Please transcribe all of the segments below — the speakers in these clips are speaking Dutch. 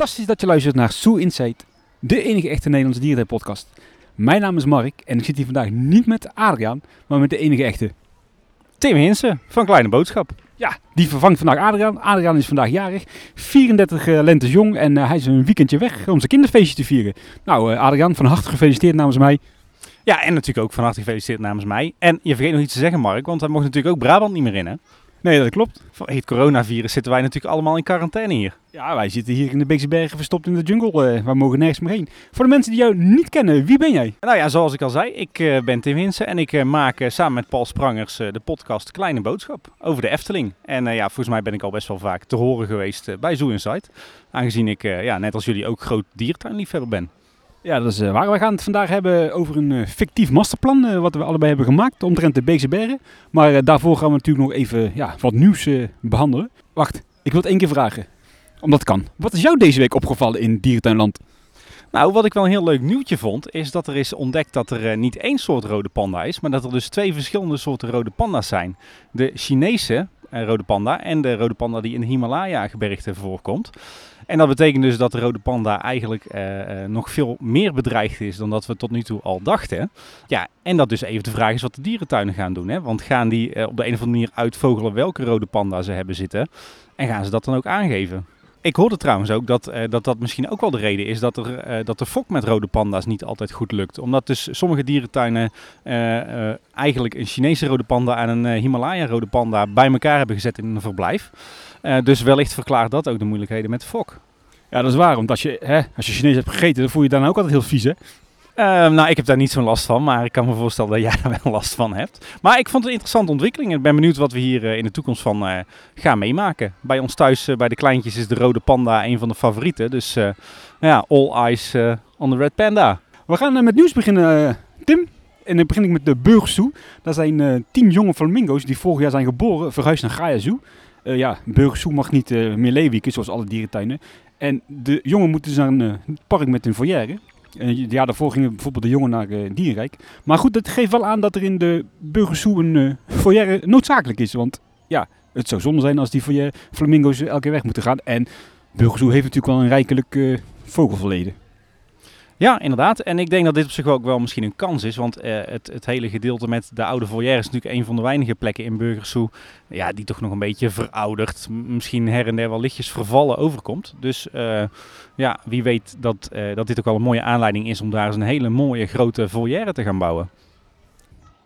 fantastisch dat je luistert naar Zoo Insight, de enige echte Nederlandse dierenpodcast. Mijn naam is Mark en ik zit hier vandaag niet met Adriaan, maar met de enige echte. Tim Hinsen van Kleine Boodschap. Ja, die vervangt vandaag Adriaan. Adriaan is vandaag jarig, 34 uh, lentes jong en uh, hij is een weekendje weg om zijn kinderfeestje te vieren. Nou, uh, Adriaan, van harte gefeliciteerd namens mij. Ja, en natuurlijk ook van harte gefeliciteerd namens mij. En je vergeet nog iets te zeggen, Mark, want hij mocht natuurlijk ook Brabant niet meer in, hè? Nee, dat klopt. Vanwege het coronavirus zitten wij natuurlijk allemaal in quarantaine hier. Ja, wij zitten hier in de Beekse Bergen verstopt in de jungle. Uh, we mogen nergens meer heen. Voor de mensen die jou niet kennen, wie ben jij? Nou ja, zoals ik al zei, ik uh, ben Tim Winsen en ik uh, maak samen met Paul Sprangers de podcast Kleine Boodschap over de Efteling. En ja, volgens mij ben ik al best wel vaak te horen geweest bij Zoo Insight. Aangezien ik, ja, net als jullie, ook groot diertuinliefhebber ben. Ja, dat is uh, waar. We gaan het vandaag hebben over een uh, fictief masterplan uh, wat we allebei hebben gemaakt omtrent de Beekse Bergen. Maar daarvoor gaan we natuurlijk nog even ja, wat nieuws behandelen. Wacht, ik wil het één keer vragen. Omdat kan. Wat is jou deze week opgevallen in Dierentuinland? Nou, wat ik wel een heel leuk nieuwtje vond, is dat er is ontdekt dat er niet één soort rode panda is, maar dat er dus twee verschillende soorten rode panda's zijn. De Chinese rode panda en de rode panda die in de Himalaya-gebergte voorkomt. En dat betekent dus dat de rode panda eigenlijk uh, nog veel meer bedreigd is dan dat we tot nu toe al dachten. Ja, en dat dus even de vraag is wat de dierentuinen gaan doen. Hè? Want gaan die uh, op de een of andere manier uitvogelen welke rode panda ze hebben zitten? En gaan ze dat dan ook aangeven? Ik hoorde trouwens ook dat, dat dat misschien ook wel de reden is dat, er, dat de fok met rode panda's niet altijd goed lukt. Omdat dus sommige dierentuinen eigenlijk een Chinese rode panda en een Himalaya rode panda bij elkaar hebben gezet in een verblijf. Dus wellicht verklaart dat ook de moeilijkheden met de fok. Ja, dat is waar. Want als je, hè, als je Chinees hebt gegeten, dan voel je je dan ook altijd heel vies, hè? Uh, nou, ik heb daar niet zo'n last van, maar ik kan me voorstellen dat jij daar wel last van hebt. Maar ik vond het een interessante ontwikkeling. Ik ben benieuwd wat we hier uh, in de toekomst van uh, gaan meemaken. Bij ons thuis, bij de kleintjes, is de rode panda een van de favorieten. Dus ja, all eyes on the red panda. We gaan met nieuws beginnen, Tim. En dan begin ik met de Burgersoe. Dat zijn tien jonge flamingo's die vorig jaar zijn geboren, verhuisd naar Gaia Zoo. Ja, Burgersoe mag niet meer leeuwiken, zoals alle dierentuinen. En de jongen moeten dus naar een park met een foyer. En ja, daarvoor gingen bijvoorbeeld de jongen naar uh, Dierenrijk. Maar goed, dat geeft wel aan dat er in de Burgersoe een uh, foyer noodzakelijk is. Want ja, het zou zonde zijn als die foyer flamingo's elke keer weg moeten gaan. En Burgersoe heeft natuurlijk wel een rijkelijk uh, vogelverleden. Ja, inderdaad. En ik denk dat dit op zich ook wel misschien een kans is. Want uh, het, het hele gedeelte met de oude foyer is natuurlijk een van de weinige plekken in Burgersoe. Ja, die toch nog een beetje verouderd. Misschien her en der wel lichtjes vervallen overkomt. Dus uh, ja, wie weet dat, uh, dat dit ook wel een mooie aanleiding is om daar eens een hele mooie grote foyer te gaan bouwen.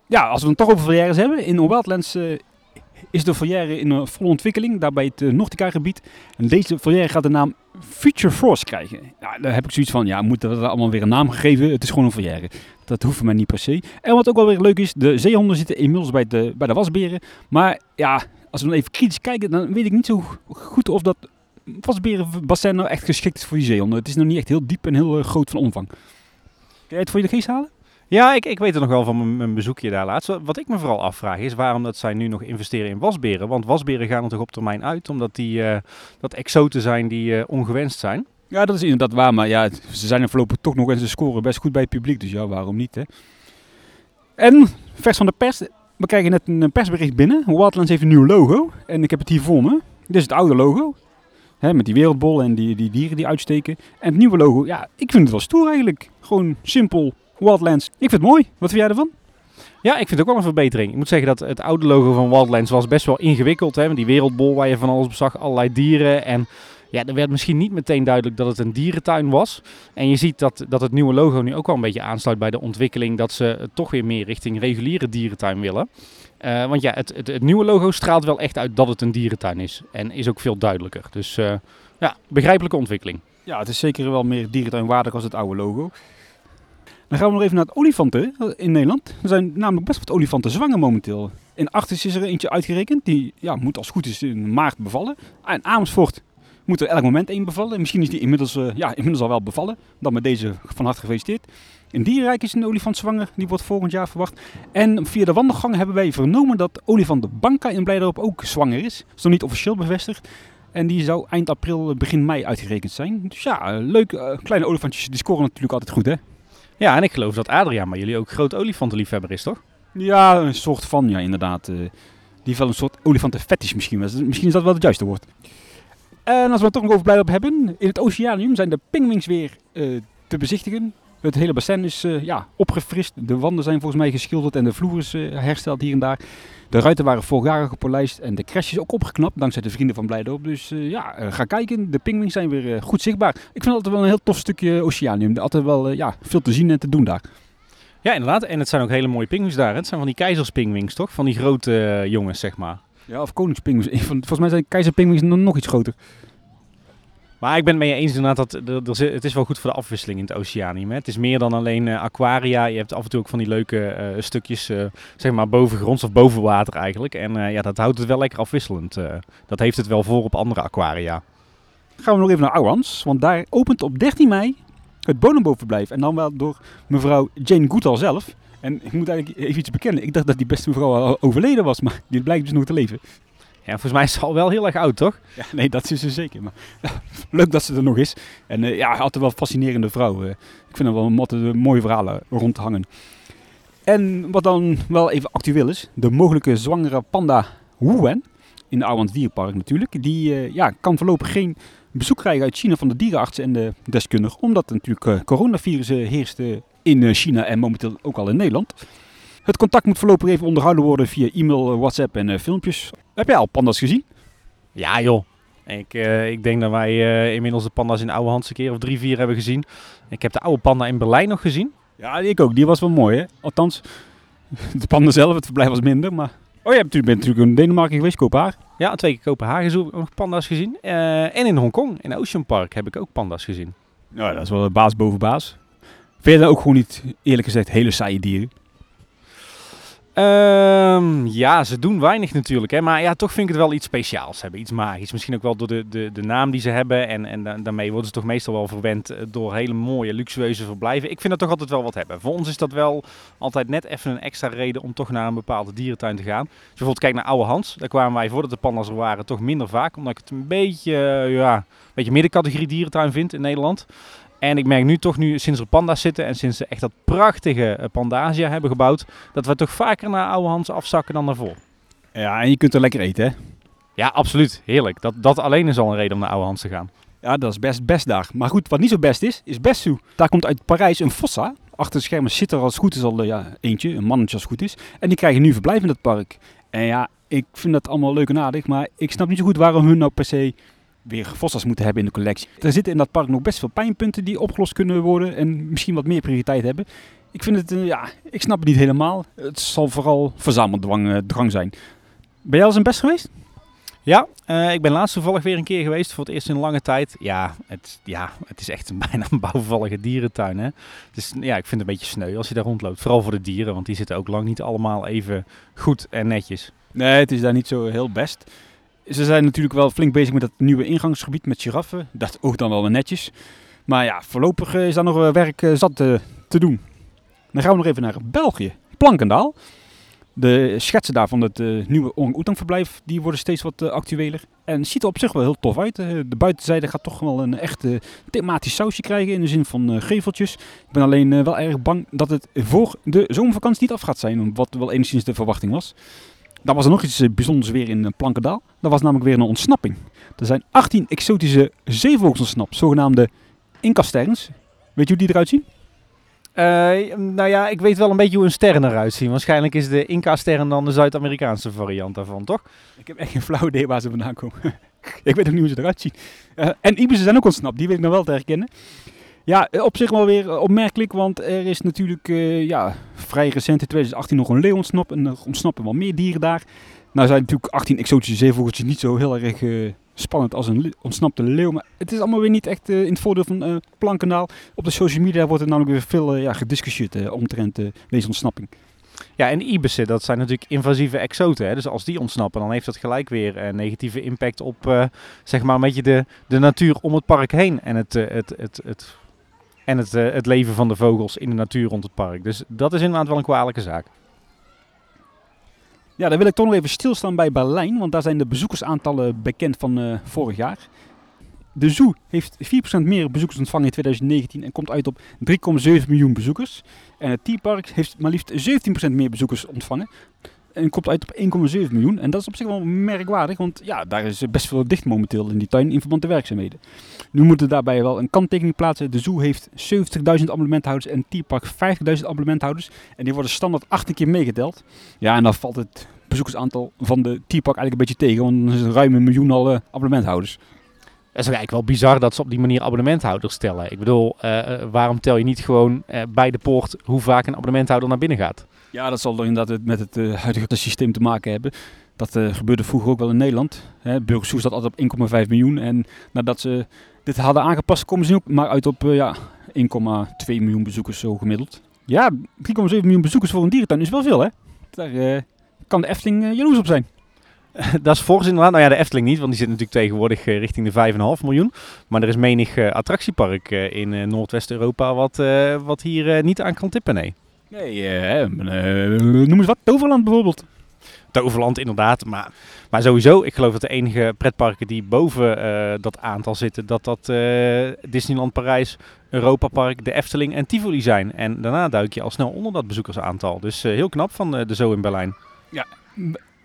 Ja, als we het toch over foyers hebben. In Wildlands is de foyer in volle ontwikkeling, daarbij het uh, Nortica gebied. En deze foyer gaat de naam Future Force krijgen. Ja, daar heb ik zoiets van, ja, moeten we dat allemaal weer een naam gegeven? Het is gewoon een foyer. Dat hoeft mij niet per se. En wat ook wel weer leuk is, de zeehonden zitten inmiddels bij de, bij de wasberen. Maar ja, als we dan even kritisch kijken, dan weet ik niet zo goed of dat wasberenbassin nou echt geschikt is voor die zeehonden. Het is nog niet echt heel diep en heel uh, groot van omvang. Kun jij het voor je de geest halen? Ja, ik, ik weet het nog wel van mijn bezoekje daar laatst. Wat ik me vooral afvraag is waarom dat zij nu nog investeren in wasberen. Want wasberen gaan er toch op termijn uit, omdat die uh, dat exoten zijn die uh, ongewenst zijn. Ja, dat is inderdaad waar. Maar ja, ze zijn er voorlopig toch nog en ze scoren best goed bij het publiek. Dus ja, waarom niet, hè? En, vers van de pers. We krijgen net een persbericht binnen. Wildlands heeft een nieuw logo. En ik heb het hier voor me. Dit is het oude logo. Hè, met die wereldbol en die, die dieren die uitsteken. En het nieuwe logo, ja, ik vind het wel stoer eigenlijk. Gewoon simpel, Wildlands. Ik vind het mooi. Wat vind jij ervan? Ja, ik vind het ook wel een verbetering. Ik moet zeggen dat het oude logo van Wildlands was best wel ingewikkeld. Hè? Die wereldbol waar je van alles zag, allerlei dieren. En ja, er werd misschien niet meteen duidelijk dat het een dierentuin was. En je ziet dat, dat het nieuwe logo nu ook wel een beetje aansluit bij de ontwikkeling dat ze toch weer meer richting reguliere dierentuin willen. Uh, want ja, het, het, het, nieuwe logo straalt wel echt uit dat het een dierentuin is. En is ook veel duidelijker. Dus uh, ja, begrijpelijke ontwikkeling. Ja, het is zeker wel meer dierentuinwaardig als het oude logo. Dan gaan we nog even naar het olifanten in Nederland. Er zijn namelijk best wat olifanten zwanger momenteel. In Artis is er eentje uitgerekend. Die ja, moet als goed is in maart bevallen. En Amersfoort moet er elk moment één bevallen. Misschien is die inmiddels, uh, ja, inmiddels al wel bevallen. Dan met deze van harte gefeliciteerd. In Dierenrijk is een olifant zwanger. Die wordt volgend jaar verwacht. En via de wandelgang hebben wij vernomen dat olifant de Banca in Blijdorp ook zwanger is. Dat is nog niet officieel bevestigd. En die zou eind april, begin mei uitgerekend zijn. Dus ja, leuk. Kleine olifantjes, die scoren natuurlijk altijd goed, hè? Ja, en ik geloof dat Adriaan maar jullie ook groot olifantenliefhebber is, toch? Ja, een soort van, ja, inderdaad. Uh, die wel een soort olifantenfetish misschien. Misschien is dat wel het juiste woord. En als we het toch nog over Blijdorp hebben, in het Oceanium zijn de pingwings weer eh, te bezichtigen. Het hele bassin is eh, ja, opgefrist. De wanden zijn volgens mij geschilderd en de vloer is hersteld hier en daar. De ruiten waren vorig jaar gepolijst en de crash is ook opgeknapt dankzij de vrienden van Blijdorp. Dus eh, ja, eh, ga kijken. De pingwings zijn weer eh, goed zichtbaar. Ik vind het altijd wel een heel tof stukje Oceanium. Altijd wel ja, veel te zien en te doen daar. Ja, inderdaad. En het zijn ook hele mooie pinguïns daar. hè. Het zijn van die keizerspingwings, toch? Van die grote jongens, zeg maar. Ja, of koningspingwings. Volgens mij zijn keizerpingwings nog iets groter. Maar ik ben het met je eens inderdaad dat er, het is wel goed voor de afwisseling in het oceanium. Hè. Het is meer dan alleen eh, aquaria. Je hebt af en toe ook van die leuke eh, stukjes, eh, zeg maar bovengronds of boven water eigenlijk. En ja, dat houdt het wel lekker afwisselend. dat heeft het wel voor op andere aquaria. Gaan we nog even naar Ouwans, want daar opent op 13 mei het bodembovenverblijf. En dan wel door mevrouw Jane Goodall zelf. En ik moet eigenlijk even iets bekennen. Ik dacht dat die beste mevrouw al overleden was, maar die blijkt dus nog te leven. Ja, volgens mij is ze al wel heel erg oud, toch? Ja, nee, dat is ze zeker. Maar leuk dat ze er nog is. En eh, ja, altijd wel een fascinerende vrouw. eh. ik vind er wel altijd eh, mooie verhalen rond te hangen. En wat dan wel even actueel is, de mogelijke zwangere panda Wuwen, in de Ouwans Dierenpark natuurlijk, die ja, kan voorlopig geen bezoek krijgen uit China van de dierenartsen en de deskundigen, omdat natuurlijk coronavirus heerst eh, in China en momenteel ook al in Nederland. Het contact moet voorlopig even onderhouden worden via e-mail, eh, WhatsApp en eh, filmpjes. Heb jij al panda's gezien? Ja, joh. Ik, eh, ik denk dat wij inmiddels de panda's in Oude Hans een keer of drie, vier hebben gezien. Ik heb de oude panda in Berlijn nog gezien. Ja, ik ook. Die was wel mooi, hè? Althans, de panda zelf, het verblijf was minder, maar... Oh, je bent natuurlijk in Denemarken geweest, Kopenhagen. Ja, twee keer Kopenhagen ik nog panda's gezien. En in Hongkong, in Ocean Park, heb ik ook panda's gezien. Nou, dat is wel baas boven baas. Vind je dat ook gewoon niet, eerlijk gezegd, hele saaie dieren? Ehm, ja, ze doen weinig natuurlijk. Hè? Maar ja, toch vind ik het wel iets speciaals hebben. Iets magisch. Misschien ook wel door de, de, de naam die ze hebben. En, en da- daarmee worden ze toch meestal wel verwend eh, door hele mooie, luxueuze verblijven. Ik vind dat toch altijd wel wat hebben. Voor ons is dat wel altijd net even een extra reden om toch naar een bepaalde dierentuin te gaan. Als je bijvoorbeeld kijkt naar Oude Hans. Daar kwamen wij voordat de pandas er waren toch minder vaak. Omdat ik het een beetje, eh, ja, een beetje middencategorie dierentuin vind in Nederland. En ik merk nu toch, nu sinds er panda's zitten en sinds ze echt dat prachtige eh, Pandasia hebben gebouwd, dat we toch vaker naar oude Hans afzakken dan daarvoor. Ja, en je kunt er lekker eten, hè? Ja, absoluut. Heerlijk. Dat, dat alleen is al een reden om naar oude Hans te gaan. Ja, dat is best best daar. Maar goed, wat niet zo best is, is Bessu. Daar komt uit Parijs een fossa. Achter de schermen zit er als het goed is al eh, ja, eentje, een mannetje als het goed is. En die krijgen nu verblijf in dat park. En ja, ik vind dat allemaal leuk en aardig, maar ik snap niet zo goed waarom hun nou per se weer fossas moeten hebben in de collectie. Er zitten in dat park nog best veel pijnpunten die opgelost kunnen worden en misschien wat meer prioriteit hebben. Ik vind het, eh, ja, ik snap het niet helemaal. Het zal vooral verzameldrang eh, drang zijn. Ben jij al een best geweest? Ja, eh, ik ben laatst toevallig weer een keer geweest voor het eerst in lange tijd. Ja, het, ja, het is echt een, bijna een bouwvallige dierentuin. Hè? Dus ja, ik vind het een beetje sneu als je daar rondloopt. Vooral voor de dieren, want die zitten ook lang niet allemaal even goed en netjes. Nee, het is daar niet zo heel best. Ze zijn natuurlijk wel flink bezig met dat nieuwe ingangsgebied met giraffen. Dat ook dan wel netjes. Maar ja, voorlopig eh, is daar nog wel werk eh, zat eh, te doen. Dan gaan we nog even naar België. Plankendaal. De schetsen daar van het eh, nieuwe orang die worden steeds wat eh, actueler. En ziet er op zich wel heel tof uit. Eh, de buitenzijde gaat toch wel een echt eh, thematisch sausje krijgen in de zin van eh, geveltjes. Ik ben alleen eh, wel erg bang dat het voor de zomervakantie niet af gaat zijn. Wat wel enigszins de verwachting was. Dan was er nog iets eh, bijzonders weer in eh, Plankendaal. Dat was namelijk weer een ontsnapping. Er zijn 18 exotische zeevogels ontsnapt, zogenaamde incasterns. Weet je hoe die eruit zien? Eh, nou ja, ik weet wel een beetje hoe een sterren eruit zien. Waarschijnlijk is de Inca-sterren dan de Zuid-Amerikaanse variant daarvan, toch? Ik heb echt geen flauw idee waar ze vandaan komen. ik weet ook niet hoe ze eruit zien. En ibissen zijn ook ontsnapt, die weet ik nog wel te herkennen. Ja, eh, op zich wel weer eh, opmerkelijk, want er is natuurlijk eh, ja, vrij recent in 2018 nog een leeuw ontsnapt. En er ontsnappen wel meer dieren daar. Nou zijn natuurlijk 18 exotische zeevogeltjes niet zo heel erg spannend als een ontsnapte leeuw. Maar het is allemaal weer niet echt in het voordeel van Plankendaal. Op de social media wordt er namelijk weer veel ja, gediscussieerd omtrent deze ontsnapping. Ja, en ibissen, dat zijn natuurlijk invasieve exoten. Hè? Dus als die ontsnappen, dan heeft dat gelijk weer een negatieve impact op zeg maar een beetje de, de natuur om het park heen. En, het, het, het, het, en het, eh, het leven van de vogels in de natuur rond het park. Dus dat is inderdaad wel een kwalijke zaak. Ja, dan wil ik toch nog even stilstaan bij Berlijn, want daar zijn de bezoekersaantallen bekend van eh, vorig jaar. De zoo heeft 4% meer bezoekers ontvangen in 2019 en komt uit op 3,7 miljoen bezoekers. En het T-Park heeft maar liefst 17% meer bezoekers ontvangen. En komt uit op 1,7 miljoen. En dat is op zich wel merkwaardig, want ja, daar is best veel dicht momenteel in die tuin in verband met de werkzaamheden. Nu moeten daarbij wel een kanttekening plaatsen. De zoo heeft 70.000 abonnementhouders en Tierpark 50.000 abonnementhouders. En die worden standaard 18 keer meegeteld. Ja, en dan valt het bezoekersaantal van de Tierpark eigenlijk een beetje tegen, want is het ruim een miljoen al abonnementhouders. Het is eigenlijk wel bizar dat ze op die manier abonnementhouders stellen. Ik bedoel, uh, waarom tel je niet gewoon uh, bij de poort hoe vaak een abonnementhouder naar binnen gaat? Ja, dat zal inderdaad met het uh, huidige systeem te maken hebben. Dat gebeurde vroeger ook wel in Nederland. Burgersoe staat altijd op 1,5 miljoen. En nadat ze dit hadden aangepast, komen ze nu ook maar uit op ja, 1,2 miljoen bezoekers zo gemiddeld. Ja, 3,7 miljoen bezoekers voor een dierentuin is wel veel hè. Daar kan de Efteling jaloers op zijn. dat is fors inderdaad. Nou ja, de Efteling niet, want die zit natuurlijk tegenwoordig richting de 5,5 miljoen. Maar er is menig attractiepark in Noordwest-Europa wat, wat hier niet aan kan tippen, nee. Nee, noem eens wat. Toverland bijvoorbeeld. Toverland inderdaad, maar, maar sowieso, ik geloof dat de enige pretparken die boven dat aantal zitten, dat dat Disneyland Parijs, Europa Park, de Efteling en Tivoli zijn. En daarna duik je al snel onder dat bezoekersaantal. Dus heel knap van de Zoo in Berlijn. Ja,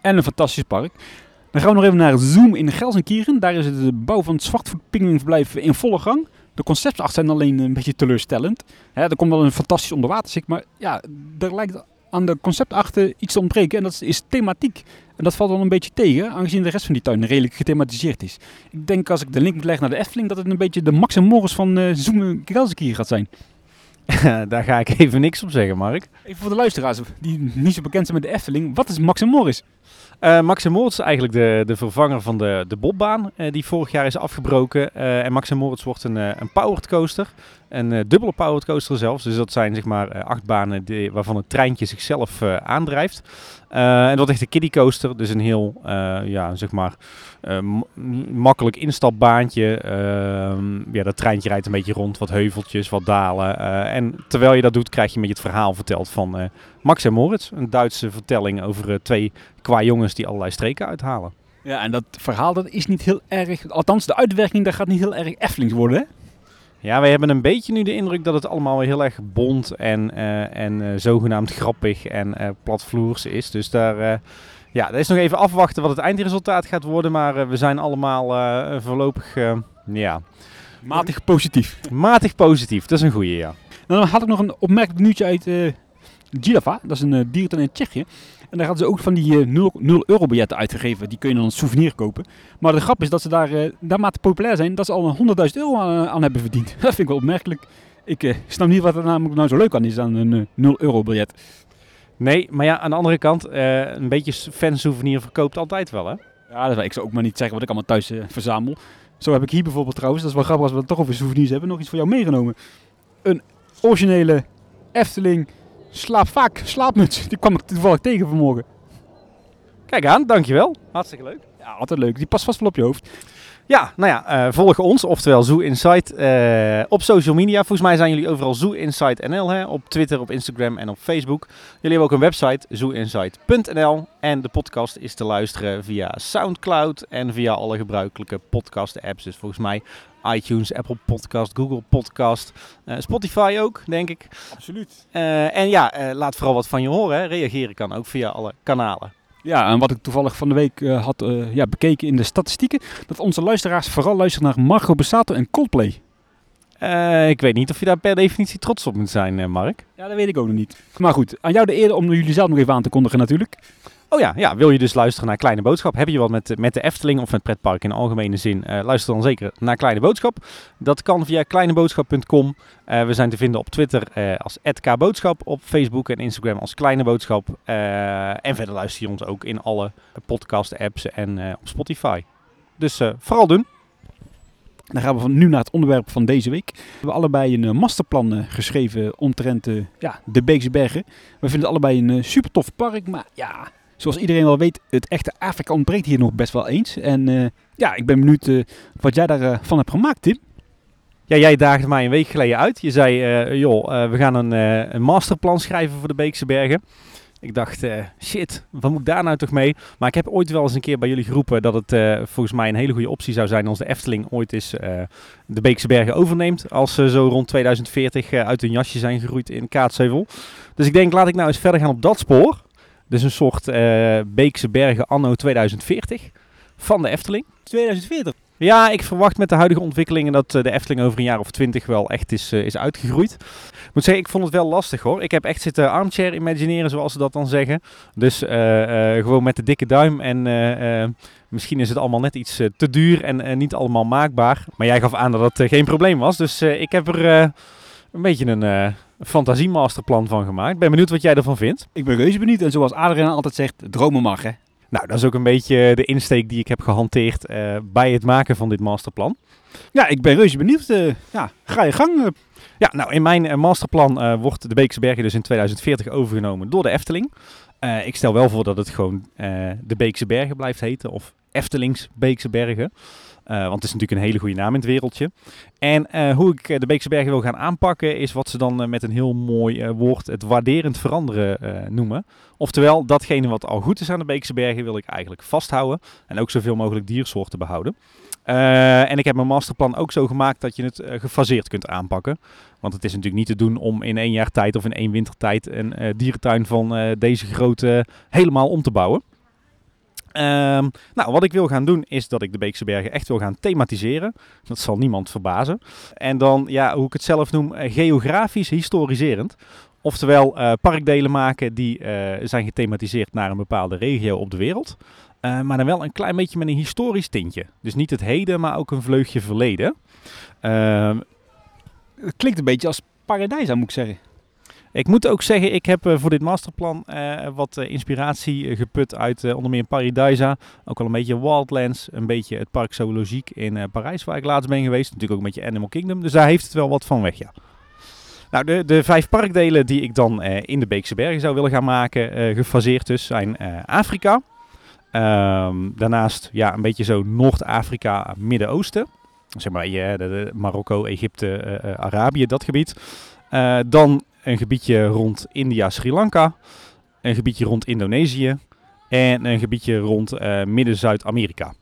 en een fantastisch park. Dan gaan we nog even naar Zoom in Gelsenkirchen. Daar is de bouw van het zwartvoetpinguïnverblijf in volle gang. De concepten zijn alleen een beetje teleurstellend. er komt wel een fantastisch onderwaterzik, maar ja, er lijkt aan de conceptachter iets te ontbreken en dat is thematiek. En dat valt wel een beetje tegen, aangezien de rest van die tuin redelijk gethematiseerd is. Ik denk als ik de link moet leggen naar de Efteling, dat het een beetje de Max en Morris van uh, Zoom in Gelsenkirchen gaat zijn. Daar ga ik even niks op zeggen, Mark. Even voor de luisteraars die niet zo bekend zijn met de Efteling. Wat is Max en Morris? Uh, Moritz is eigenlijk de, de vervanger van de, de bobbaan uh, die vorig jaar is afgebroken. Uh, en Max Moritz wordt een, een powered coaster. Een dubbele powered coaster zelfs. Dus dat zijn zeg maar acht banen die, waarvan het treintje zichzelf aandrijft. en dat is de kiddie coaster. Dus een heel ja, zeg maar, makkelijk instapbaantje. Ehm, ja, dat treintje rijdt een beetje rond. Wat heuveltjes, wat dalen. en terwijl je dat doet krijg je met je het verhaal verteld van Max en Moritz. Een Duitse vertelling over twee qua jongens die allerlei streken uithalen. Ja, en dat verhaal dat is niet heel erg, althans de uitwerking daar gaat niet heel erg Eftelings worden? Ja, wij hebben een beetje nu de indruk dat het allemaal heel erg bont en, uh, en uh, zogenaamd grappig en uh, platvloers is. Dus daar, ja, dat is nog even afwachten wat het eindresultaat gaat worden. Maar we zijn allemaal voorlopig, ja... Matig positief. Matig positief, dat is een goede, ja. Dan had ik nog een opmerkelijk nieuwtje uit Gilava. Dat is een dierentuin in Tsjechië. En daar hadden ze ook van die 0, eh, 0 euro biljetten uitgegeven. Die kun je dan als souvenir kopen. Maar de grap is dat ze daar, uh, daarmate populair zijn, dat ze al 100.000 euro aan, aan, hebben verdiend. Dat vind ik wel opmerkelijk. Ik snap niet wat er namelijk nou zo leuk aan is aan een 0 euro biljet. Nee, maar ja, aan de andere kant, een beetje fansouvenir verkoopt altijd wel hè? Ja, dat, ik zou ook maar niet zeggen wat ik allemaal thuis verzamel. Zo heb ik hier bijvoorbeeld trouwens, dat is wel grappig als we het toch over souvenirs hebben, nog iets voor jou meegenomen. Een originele Efteling slaap vaak slaapmuts. Die kwam ik toevallig tegen vanmorgen. Kijk aan, dankjewel. Hartstikke leuk. Ja, altijd leuk. Die past vast wel op je hoofd. Ja, nou ja, uh, volg ons, oftewel Zoo Insight, uh, op social media. Volgens mij zijn jullie overal Zoo Insight NL, hè? op Twitter, op Instagram en op Facebook. Jullie hebben ook een website, zooinsight.nl. En de podcast is te luisteren via Soundcloud en via alle gebruikelijke podcast-apps. Dus volgens mij iTunes, Apple Podcast, Google Podcast, uh, Spotify ook, denk ik. Absoluut. en ja, laat vooral wat van je horen. Hè? Reageren kan ook via alle kanalen. Ja, en wat ik toevallig van de week uh, had uh, ja, bekeken in de statistieken, dat onze luisteraars vooral luisteren naar Marco Bassato en Coldplay. Uh, ik weet niet of je daar per definitie trots op moet zijn, Mark. Ja, dat weet ik ook nog niet. Maar goed, aan jou de eer om jullie zelf nog even aan te kondigen natuurlijk. Oh ja, ja, wil je dus luisteren naar Kleine Boodschap? Heb je wat met, met de Efteling of met pretpark in algemene zin? Uh, luister dan zeker naar Kleine Boodschap. Dat kan via kleineboodschap.com. Uh, we zijn te vinden op Twitter uh, als @kboodschap, op Facebook en Instagram als Kleine Boodschap. en verder luister je ons ook in alle podcast-apps en op Spotify. Dus vooral doen. Dan gaan we van nu naar het onderwerp van deze week. We hebben allebei een masterplan geschreven omtrent ja, de Beekse Bergen. We vinden het allebei een super tof park, maar ja, zoals iedereen wel weet, het echte Afrika ontbreekt hier nog best wel eens. En uh, ja, ik ben benieuwd uh, wat jij daarvan uh, hebt gemaakt, Tim. Ja, jij daagde mij een week geleden uit. Je zei, joh, we gaan een, een, masterplan schrijven voor de Beekse Bergen. Ik dacht, shit, wat moet ik daar nou toch mee? Maar ik heb ooit wel eens een keer bij jullie geroepen dat het volgens mij een hele goede optie zou zijn als de Efteling ooit eens de Beekse Bergen overneemt. Als ze zo rond 2040 uit hun jasje zijn gegroeid in Kaatsheuvel. Dus ik denk, laat ik nou eens verder gaan op dat spoor. Dus een soort eh, Beekse Bergen anno 2040 van de Efteling. 2040. Ja, ik verwacht met de huidige ontwikkelingen dat eh, de Efteling over een jaar of twintig wel echt is, eh, is uitgegroeid. Ik moet zeggen, ik vond het wel lastig hoor. Ik heb echt zitten armchair imagineren, zoals ze dat dan zeggen. Dus gewoon met de dikke duim. En misschien is het allemaal net iets te duur en niet allemaal maakbaar. Maar jij gaf aan dat dat geen probleem was. Dus ik heb er een beetje een eh fantasiemasterplan van gemaakt. Ben benieuwd wat jij ervan vindt. Ik ben reuze benieuwd. En zoals Adriaan altijd zegt, dromen mag hè. Nou, dat is ook een beetje de insteek die ik heb gehanteerd eh, bij het maken van dit masterplan. Ja, ik ben reuze benieuwd. eh, ja, ga je gang. Ja, nou in mijn masterplan wordt de Beekse Bergen dus in 2040 overgenomen door de Efteling. Ik stel wel voor dat het gewoon de Beekse Bergen blijft heten of Eftelings Beekse Bergen. Eh, want het is natuurlijk een hele goede naam in het wereldje. En eh, hoe ik eh, de Beekse Bergen wil gaan aanpakken is wat ze dan met een heel mooi woord het waarderend veranderen noemen. Oftewel, datgene wat al goed is aan de Beekse Bergen wil ik eigenlijk vasthouden en ook zoveel mogelijk diersoorten behouden. Eh, en ik heb mijn masterplan ook zo gemaakt dat je het gefaseerd kunt aanpakken. Want het is natuurlijk niet te doen om in één jaar tijd of in één wintertijd een eh, dierentuin van deze grootte helemaal om te bouwen. Ehm, nou, wat ik wil gaan doen is dat ik de Beekse Bergen echt wil gaan thematiseren. Dat zal niemand verbazen. En dan, ja, hoe ik het zelf noem, eh, geografisch historiserend. Oftewel eh, parkdelen maken die eh, zijn gethematiseerd naar een bepaalde regio op de wereld. Maar dan wel een klein beetje met een historisch tintje. Dus niet het heden, maar ook een vleugje verleden. Ehm, Het klinkt een beetje als paradijs, moet ik zeggen. Ik moet ook zeggen, ik heb eh, voor dit masterplan eh, wat eh, inspiratie geput uit onder meer Paradisa. Ook wel een beetje Wildlands, een beetje het Parc Zoologique in Parijs waar ik laatst ben geweest. Natuurlijk ook een beetje Animal Kingdom, dus daar heeft het wel wat van weg, ja. Nou, de, de vijf parkdelen die ik dan in de Beekse Bergen zou willen gaan maken, gefaseerd dus, zijn Afrika. Ehm, daarnaast ja, een beetje zo Noord-Afrika, Midden-Oosten. Zeg maar je, Marokko, Egypte, Arabië, dat gebied. Eh, dan een gebiedje rond India, Sri Lanka. Een gebiedje rond Indonesië. En een gebiedje rond eh, Midden-Zuid-Amerika.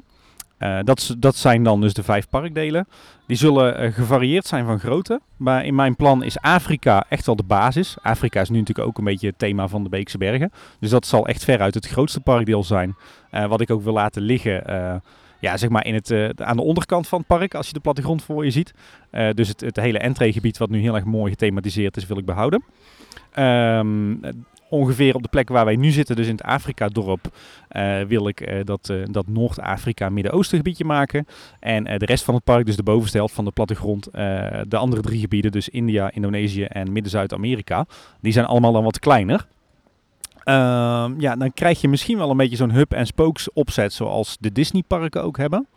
Eh, dat, dat zijn dan dus de vijf parkdelen. Die zullen eh, gevarieerd zijn van grootte. Maar in mijn plan is Afrika echt wel de basis. Afrika is nu natuurlijk ook een beetje het thema van de Beekse Bergen. Dus dat zal echt veruit het grootste parkdeel zijn. Wat ik ook wil laten liggen. Ja, zeg maar in het, eh, aan de onderkant van het park, als je de plattegrond voor je ziet. Eh, dus het, het hele entreegebied, wat nu heel erg mooi gethematiseerd is, wil ik behouden. Ehm, eh, ongeveer op de plek waar wij nu zitten, dus in het Afrika-dorp, eh, wil ik dat, dat Noord-Afrika Midden-Oosten gebiedje maken. En de rest van het park, dus de bovenste helft van de plattegrond, de andere drie gebieden, dus India, Indonesië en Midden-Zuid-Amerika, die zijn allemaal dan wat kleiner. Ehm, ja, dan krijg je misschien wel een beetje zo'n hub-en-spokes opzet zoals de Disney-parken ook hebben.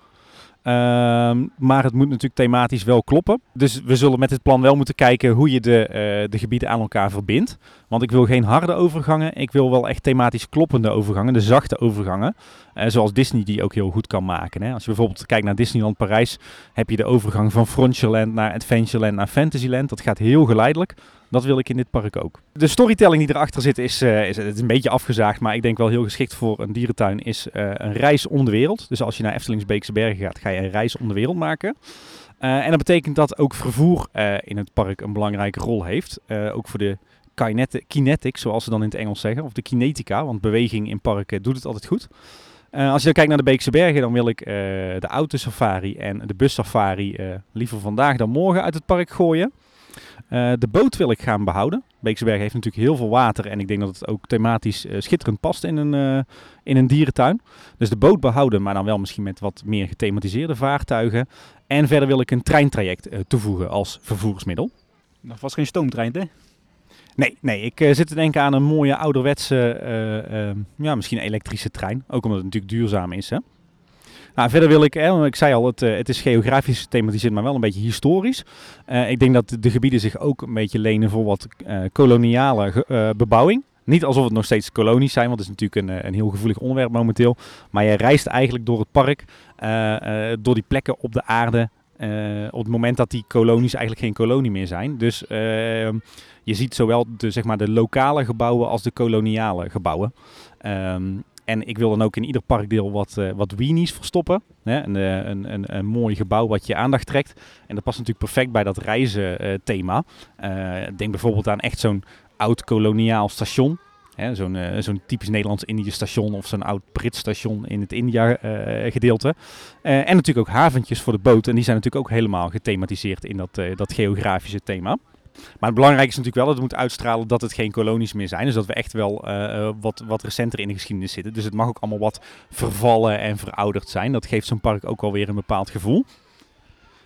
Ehm, maar het moet natuurlijk thematisch wel kloppen. Dus we zullen met dit plan wel moeten kijken hoe je de, eh, de gebieden aan elkaar verbindt. Want ik wil geen harde overgangen. Ik wil wel echt thematisch kloppende overgangen. De zachte overgangen. Eh, zoals Disney die ook heel goed kan maken. Hè. Als je bijvoorbeeld kijkt naar Disneyland Parijs. Heb je de overgang van Frontierland naar Adventureland naar Fantasyland. Dat gaat heel geleidelijk. Dat wil ik in dit park ook. De storytelling die erachter zit is, eh, is, het is een beetje afgezaagd. Maar ik denk wel heel geschikt voor een dierentuin. Is eh, een reis om de wereld. Dus als je naar Eftelings Beekse Bergen gaat. Ga je een reis om de wereld maken. Eh, en dat betekent dat ook vervoer in het park een belangrijke rol heeft. Ook voor de kineti- kinetics, zoals ze dan in het Engels zeggen. Of de kinetica, want beweging in parken doet het altijd goed. Als je dan kijkt naar de Beekse Bergen, dan wil ik eh, de autosafari en de bussafari eh, liever vandaag dan morgen uit het park gooien. Eh, de boot wil ik gaan behouden. Beekse heeft natuurlijk heel veel water en ik denk dat het ook thematisch eh, schitterend past in een, eh, in een dierentuin. Dus de boot behouden, maar dan wel misschien met wat meer gethematiseerde vaartuigen. En verder wil ik een treintraject toevoegen als vervoersmiddel. Dat was geen stoomtrein, hè? Nee, nee, ik zit te denken aan een mooie ouderwetse, ja, misschien elektrische trein. Ook omdat het natuurlijk duurzaam is. Hè? Nou, verder wil ik, hè, ik zei al, het, eh, het is geografisch thematiseerd, maar wel een beetje historisch. Eh, ik denk dat de gebieden zich ook een beetje lenen voor wat eh, koloniale bebouwing. Niet alsof het nog steeds kolonies zijn, want het is natuurlijk een, een heel gevoelig onderwerp momenteel. Maar je reist eigenlijk door het park, door die plekken op de aarde. op het moment dat die kolonies eigenlijk geen kolonie meer zijn. Dus ehm, je ziet zowel de, zeg maar, de lokale gebouwen als de koloniale gebouwen. Ehm, en ik wil dan ook in ieder parkdeel wat, eh, wat weenies verstoppen. Hè? Een, eh, een, een, een mooi gebouw wat je aandacht trekt. En dat past natuurlijk perfect bij dat reizen eh, thema. Denk bijvoorbeeld aan echt zo'n oud koloniaal station. Zo'n zo'n typisch Nederlands-Indië station of zo'n oud Brits station in het India-gedeelte. En natuurlijk ook haventjes voor de boot. En die zijn natuurlijk ook helemaal gethematiseerd in dat, dat geografische thema. Maar het belangrijke is natuurlijk wel dat het moet uitstralen dat het geen kolonies meer zijn. Dus dat we echt wel eh, eh, wat, wat recenter in de geschiedenis zitten. Dus het mag ook allemaal wat vervallen en verouderd zijn. Dat geeft zo'n park ook alweer een bepaald gevoel.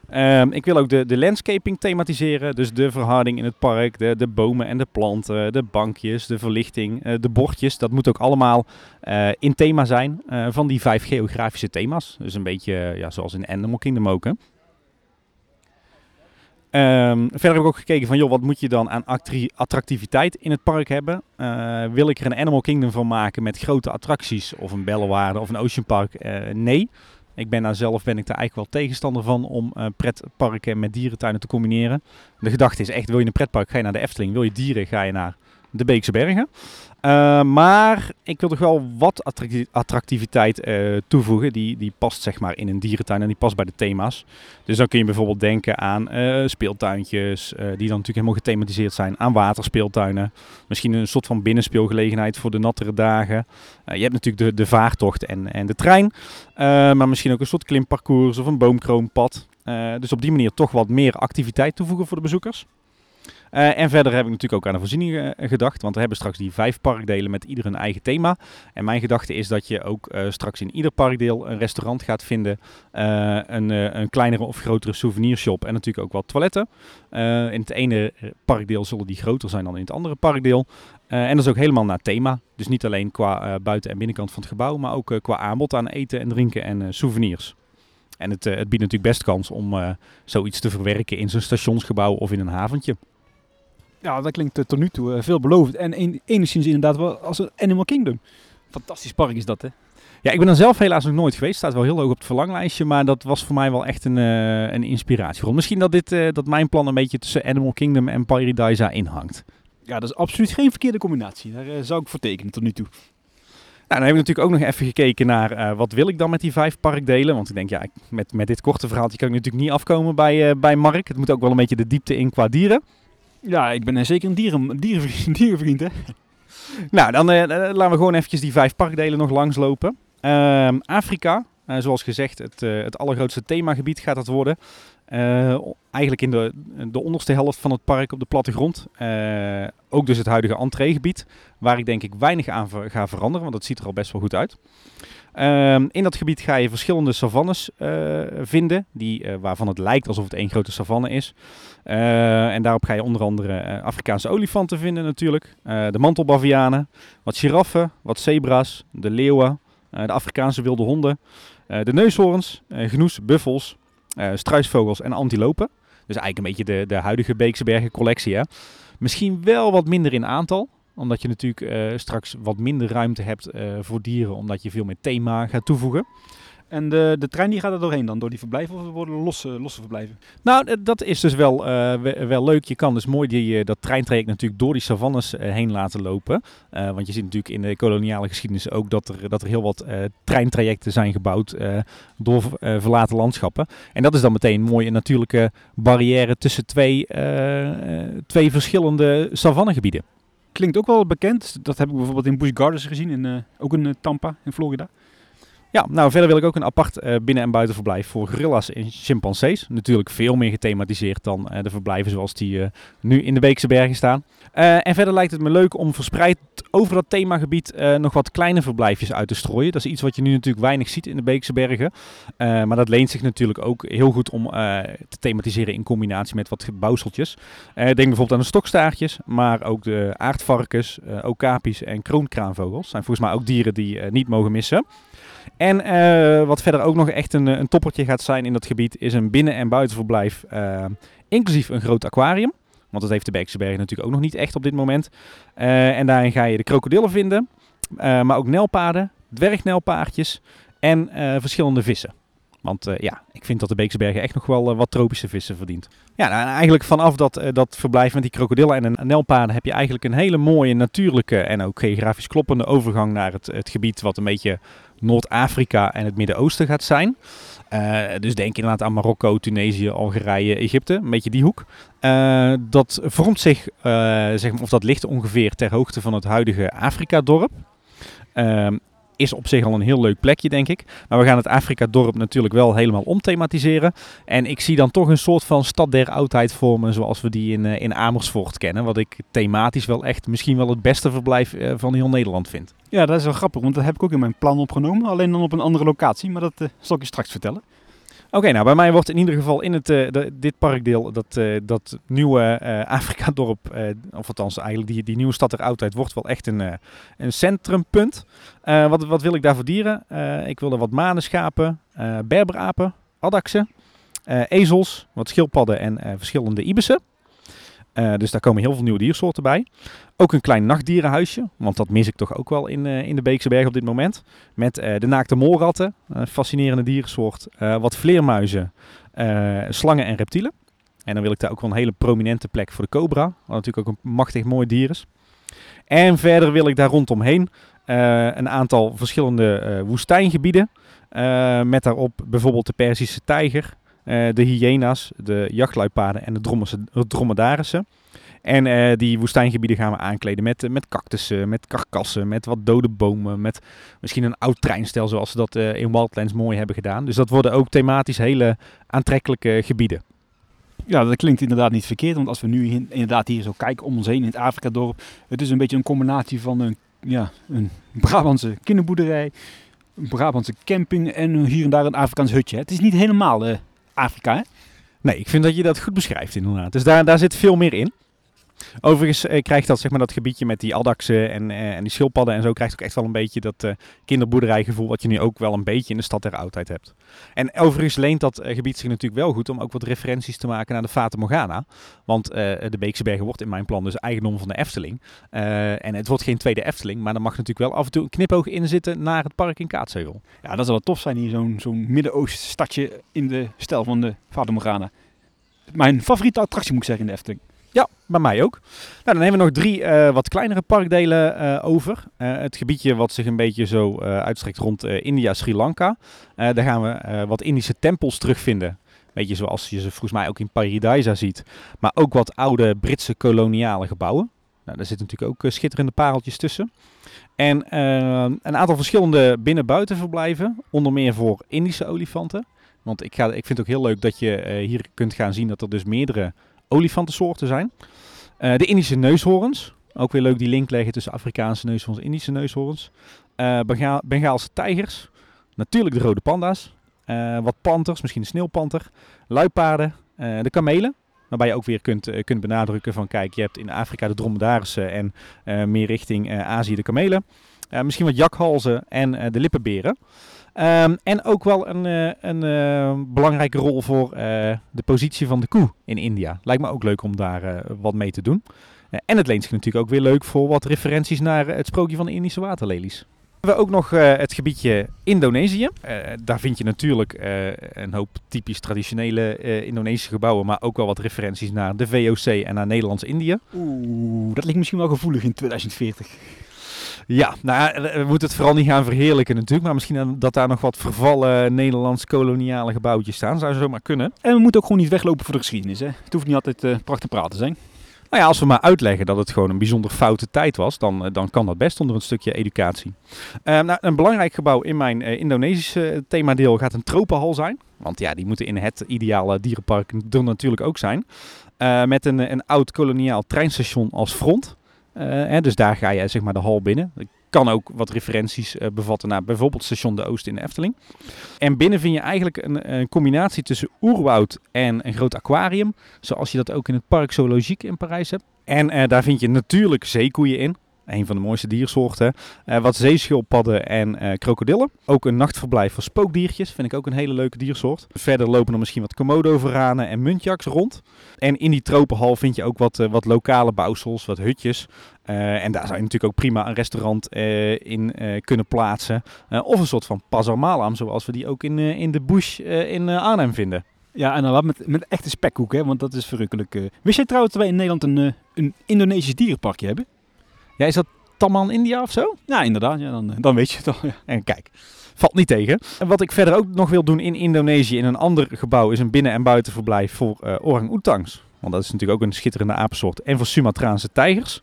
Ehm, ik wil ook de, de landscaping thematiseren. Dus de verharding in het park, de, de bomen en de planten, de bankjes, de verlichting, eh, de bordjes. Dat moet ook allemaal in thema zijn van die vijf geografische thema's. Dus een beetje ja, zoals in Animal Kingdom ook. Hè. Ehm, verder heb ik ook gekeken van, joh, wat moet je dan aan attractiviteit in het park hebben? Eh, wil ik er een Animal Kingdom van maken met grote attracties of een Bellewaarde of een Ocean Park? Eh, nee. Ik ben daar zelf ben ik daar eigenlijk wel tegenstander van om eh, pretparken met dierentuinen te combineren. De gedachte is echt, wil je een pretpark, ga je naar de Efteling. Wil je dieren, ga je naar de Beekse Bergen. Eh, maar ik wil toch wel wat attracti- attractiviteit eh, toevoegen. Die, die past zeg maar in een dierentuin en die past bij de thema's. Dus dan kun je bijvoorbeeld denken aan eh, speeltuintjes, die dan natuurlijk helemaal gethematiseerd zijn. Aan waterspeeltuinen. Misschien een soort van binnenspeelgelegenheid voor de nattere dagen. Je hebt natuurlijk de, de vaartocht en, en de trein. Maar misschien ook een soort klimparcours of een boomkroompad. Eh, dus op die manier toch wat meer activiteit toevoegen voor de bezoekers. Eh, en verder heb ik natuurlijk ook aan de voorzieningen eh, gedacht. Want we hebben straks die vijf parkdelen met ieder hun eigen thema. En mijn gedachte is dat je ook eh, straks in ieder parkdeel een restaurant gaat vinden. een, een kleinere of grotere souvenirshop. En natuurlijk ook wat toiletten. In het ene parkdeel zullen die groter zijn dan in het andere parkdeel. En dat is ook helemaal naar thema. Dus niet alleen qua buiten- en binnenkant van het gebouw. Maar ook qua aanbod aan eten en drinken en souvenirs. En het, het biedt natuurlijk best kans om zoiets te verwerken in zo'n stationsgebouw of in een haventje. Ja, dat klinkt eh, tot nu toe eh, veelbelovend. En een, enigszins inderdaad wel als een Animal Kingdom. Fantastisch park is dat, hè? Ja, ik ben er zelf helaas nog nooit geweest. Staat wel heel hoog op het verlanglijstje, maar dat was voor mij wel echt een, eh een inspiratiebron. Misschien dat, dit, eh, dat mijn plan een beetje tussen Animal Kingdom en Paradisa inhangt. Ja, dat is absoluut geen verkeerde combinatie. Daar zou ik voor tekenen tot nu toe. Nou, dan heb ik natuurlijk ook nog even gekeken naar eh, wat wil ik dan met die vijf parkdelen. Want ik denk, ja, met, met dit korte verhaaltje kan ik natuurlijk niet afkomen bij, eh, bij Mark. Het moet ook wel een beetje de diepte in qua dieren. Ja, ik ben eh, zeker een dieren, dierenvriend, hè? Nou, dan eh, eh, laten we gewoon eventjes die vijf parkdelen nog langslopen. Ehm, Afrika, zoals gezegd, het, het allergrootste themagebied gaat dat worden. Eh, eigenlijk in de, de onderste helft van het park op de plattegrond. Eh, ook dus het huidige entreegebied, waar ik denk ik weinig aan ga veranderen, want dat ziet er al best wel goed uit. Ehm, in dat gebied ga je verschillende savannes eh, vinden, die, waarvan het lijkt alsof het één grote savanne is. En daarop ga je onder andere Afrikaanse olifanten vinden natuurlijk, de mantelbavianen, wat giraffen, wat zebra's, de leeuwen, de Afrikaanse wilde honden, de neushoorns, genoes, buffels, struisvogels en antilopen. Dus eigenlijk een beetje de, de huidige Beekse Bergen collectie. Hè? Misschien wel wat minder in aantal, omdat je natuurlijk eh, straks wat minder ruimte hebt eh, voor dieren, omdat je veel meer thema gaat toevoegen. En de, de trein die gaat er doorheen dan? Door die verblijven of worden losse, losse verblijven? Nou, eh, dat is dus wel, eh, we- wel leuk. Je kan dus mooi die, eh, dat treintraject natuurlijk door die savannes heen laten lopen. Want je ziet natuurlijk in de koloniale geschiedenis ook dat er, dat er heel wat treintrajecten zijn gebouwd door verlaten landschappen. En dat is dan meteen een mooie natuurlijke barrière tussen twee, twee verschillende savannegebieden. Klinkt ook wel bekend. Dat heb ik bijvoorbeeld in Busch Gardens gezien. Ook in Tampa, in Florida. Ja, nou verder wil ik ook een apart eh, binnen- en buitenverblijf voor gorilla's en chimpansees. Natuurlijk veel meer gethematiseerd dan eh, de verblijven zoals die eh, nu in de Beekse Bergen staan. En verder lijkt het me leuk om verspreid over dat themagebied nog wat kleine verblijfjes uit te strooien. Dat is iets wat je nu natuurlijk weinig ziet in de Beekse Bergen. Maar dat leent zich natuurlijk ook heel goed om te thematiseren in combinatie met wat bouwseltjes. Denk bijvoorbeeld aan de stokstaartjes, maar ook de aardvarkens, okapi's en kroonkraanvogels. zijn volgens mij ook dieren die niet mogen missen. En eh, wat verder ook nog echt een, eh, een toppertje gaat zijn in dat gebied, is een binnen- en buitenverblijf, eh, inclusief een groot aquarium. Want dat heeft de Beekse Bergen natuurlijk ook nog niet echt op dit moment. En daarin ga je de krokodillen vinden, maar ook nelpaarden, dwergnelpaardjes en verschillende vissen. Want eh, ja, ik vind dat de Beekse Bergen echt nog wel eh, wat tropische vissen verdient. Ja, nou, eigenlijk vanaf dat, eh, dat verblijf met die krokodillen en een nelpaarden heb je eigenlijk een hele mooie natuurlijke en ook geografisch kloppende overgang naar het, het gebied wat een beetje Noord-Afrika en het Midden-Oosten gaat zijn. Dus denk inderdaad aan Marokko, Tunesië, Algerije, Egypte, een beetje die hoek. Dat vormt zich, zeg maar, of dat ligt ongeveer ter hoogte van het huidige Afrika-dorp. Ehm, is op zich al een heel leuk plekje, denk ik. Maar we gaan het Afrika-dorp natuurlijk wel helemaal omthematiseren. En ik zie dan toch een soort van stad der oudheid vormen, zoals we die in, in Amersfoort kennen. Wat ik thematisch wel echt misschien wel het beste verblijf van heel Nederland vind. Ja, dat is wel grappig, want dat heb ik ook in mijn plan opgenomen. Alleen dan op een andere locatie, maar dat uh, zal ik je straks vertellen. Oké, nou bij mij wordt in ieder geval in het, uh, de, dit parkdeel dat, uh, dat nieuwe Afrika-dorp, of althans eigenlijk die, die nieuwe stad der oudheid, wordt wel echt een, een centrumpunt. wat, wat wil ik daar voor dieren? ik wil er wat manenschapen, berberapen, addaksen, ezels, wat schildpadden en verschillende ibissen. Uh, dus daar komen heel veel nieuwe diersoorten bij. Ook een klein nachtdierenhuisje, want dat mis ik toch ook wel in, uh, in de Beekse Berg op dit moment. Met uh, de naakte moorratten, een fascinerende dierensoort. wat vleermuizen, slangen en reptielen. En dan wil ik daar ook wel een hele prominente plek voor de cobra, wat natuurlijk ook een machtig mooi dier is. En verder wil ik daar rondomheen een aantal verschillende woestijngebieden. met daarop bijvoorbeeld de Perzische tijger, uh, de hyena's, de jachtluipaarden en de dromedarissen. En uh, die woestijngebieden gaan we aankleden met, met cactussen, met karkassen, met wat dode bomen, met misschien een oud treinstel zoals ze dat in Wildlands mooi hebben gedaan. Dus dat worden ook thematisch hele aantrekkelijke gebieden. Ja, dat klinkt inderdaad niet verkeerd, want als we nu inderdaad hier zo kijken om ons heen in het Afrika-dorp, het is een beetje een combinatie van een, ja, een Brabantse kinderboerderij, een Brabantse camping en hier en daar een Afrikaans hutje. Het is niet helemaal Afrika? Nee, ik vind dat je dat goed beschrijft inderdaad. Dus daar, daar zit veel meer in. Overigens eh, krijgt dat, zeg maar, dat gebiedje met die addaksen en, eh, en die schildpadden en zo... krijgt ook echt wel een beetje dat eh, kinderboerderijgevoel... wat je nu ook wel een beetje in de stad der oudheid hebt. En overigens leent dat eh, gebied zich natuurlijk wel goed... om ook wat referenties te maken naar de Fata Morgana. Want de Beekse Bergen wordt in mijn plan dus eigendom van de Efteling. En het wordt geen tweede Efteling... maar er mag natuurlijk wel af en toe een knipoog in zitten... naar het park in Kaatsheuvel. Ja, dat zou wel tof zijn hier, zo'n zo'n Midden-Oosten stadje... in de stijl van de Fata Morgana. Mijn favoriete attractie moet ik zeggen in de Efteling. Ja, bij mij ook. Nou, dan hebben we nog drie uh, wat kleinere parkdelen uh, over. Uh, het gebiedje wat zich een beetje zo uitstrekt rond India, Sri Lanka. daar gaan we wat Indische tempels terugvinden. Beetje zoals je ze volgens mij ook in Paradise ziet. Maar ook wat oude Britse koloniale gebouwen. Nou, daar zitten natuurlijk ook schitterende pareltjes tussen. En een aantal verschillende binnen-buitenverblijven. Onder meer voor Indische olifanten. Want ik, ga, ik vind het ook heel leuk dat je hier kunt gaan zien dat er dus meerdere olifantensoorten zijn. Uh, de Indische neushoorns. Ook weer leuk die link leggen tussen Afrikaanse neushoorns en Indische neushoorns. Uh, Benga Bengaalse tijgers. Natuurlijk de rode panda's. Uh, wat panters, misschien een sneeuwpanter. Luipaarden. de kamelen. Waarbij je ook weer kunt, kunt benadrukken van kijk, je hebt in Afrika de dromedarissen en meer richting Azië de kamelen. Misschien wat jakhalzen en de lippenberen. Um, en ook wel een, uh, een belangrijke rol voor de positie van de koe in India. Lijkt me ook leuk om daar wat mee te doen. en het leent zich natuurlijk ook weer leuk voor wat referenties naar het sprookje van de Indische waterlelies. We hebben ook nog het gebiedje Indonesië. daar vind je natuurlijk een hoop typisch traditionele Indonesische gebouwen, maar ook wel wat referenties naar de VOC en naar Nederlands-Indië. Oeh, dat ligt misschien wel gevoelig in 2040. Ja, nou, we moeten het vooral niet gaan verheerlijken natuurlijk. Maar misschien dat daar nog wat vervallen Nederlands koloniale gebouwtjes staan. Zou zomaar kunnen. En we moeten ook gewoon niet weglopen voor de geschiedenis. Hè? Het hoeft niet altijd uh, prachtig praten te zijn. Nou ja, als we maar uitleggen dat het gewoon een bijzonder foute tijd was, dan, dan kan dat best onder een stukje educatie. Uh, nou, een belangrijk gebouw in mijn uh, Indonesische themadeel gaat een tropenhal zijn. Want ja, die moeten in het ideale dierenpark er natuurlijk ook zijn. Uh, met een, een oud koloniaal treinstation als front. Hè, dus daar ga je zeg maar de hal binnen. Ik kan ook wat referenties uh, bevatten naar bijvoorbeeld station De Oost in de Efteling. En binnen vind je eigenlijk een, een combinatie tussen oerwoud en een groot aquarium. Zoals je dat ook in het Parc Zoologique in Parijs hebt. En uh, daar vind je natuurlijk zeekoeien in. Een van de mooiste diersoorten. Eh, wat zeeschildpadden en eh, krokodillen. Ook een nachtverblijf voor spookdiertjes. Vind ik ook een hele leuke diersoort. Verder lopen er misschien wat komodo-varanen en muntjaks rond. En in die tropenhal vind je ook wat, eh, wat lokale bouwsels, wat hutjes. En daar zou je natuurlijk ook prima een restaurant in kunnen plaatsen. Of een soort van Pasar Malam, zoals we die ook in, in de bush in Arnhem vinden. Ja, en dan wat met, met echte spekkoek, hè, want dat is verrukkelijk. Wist jij trouwens dat wij in Nederland een, een Indonesisch dierenparkje hebben? Ja, is dat Taman India of zo? Ja, inderdaad. Ja, dan, dan weet je het al. Ja. En kijk, valt niet tegen. En wat ik verder ook nog wil doen in Indonesië, in een ander gebouw, is een binnen- en buitenverblijf voor eh orang-oetangs. Want dat is natuurlijk ook een schitterende apensoort. En voor Sumatraanse tijgers.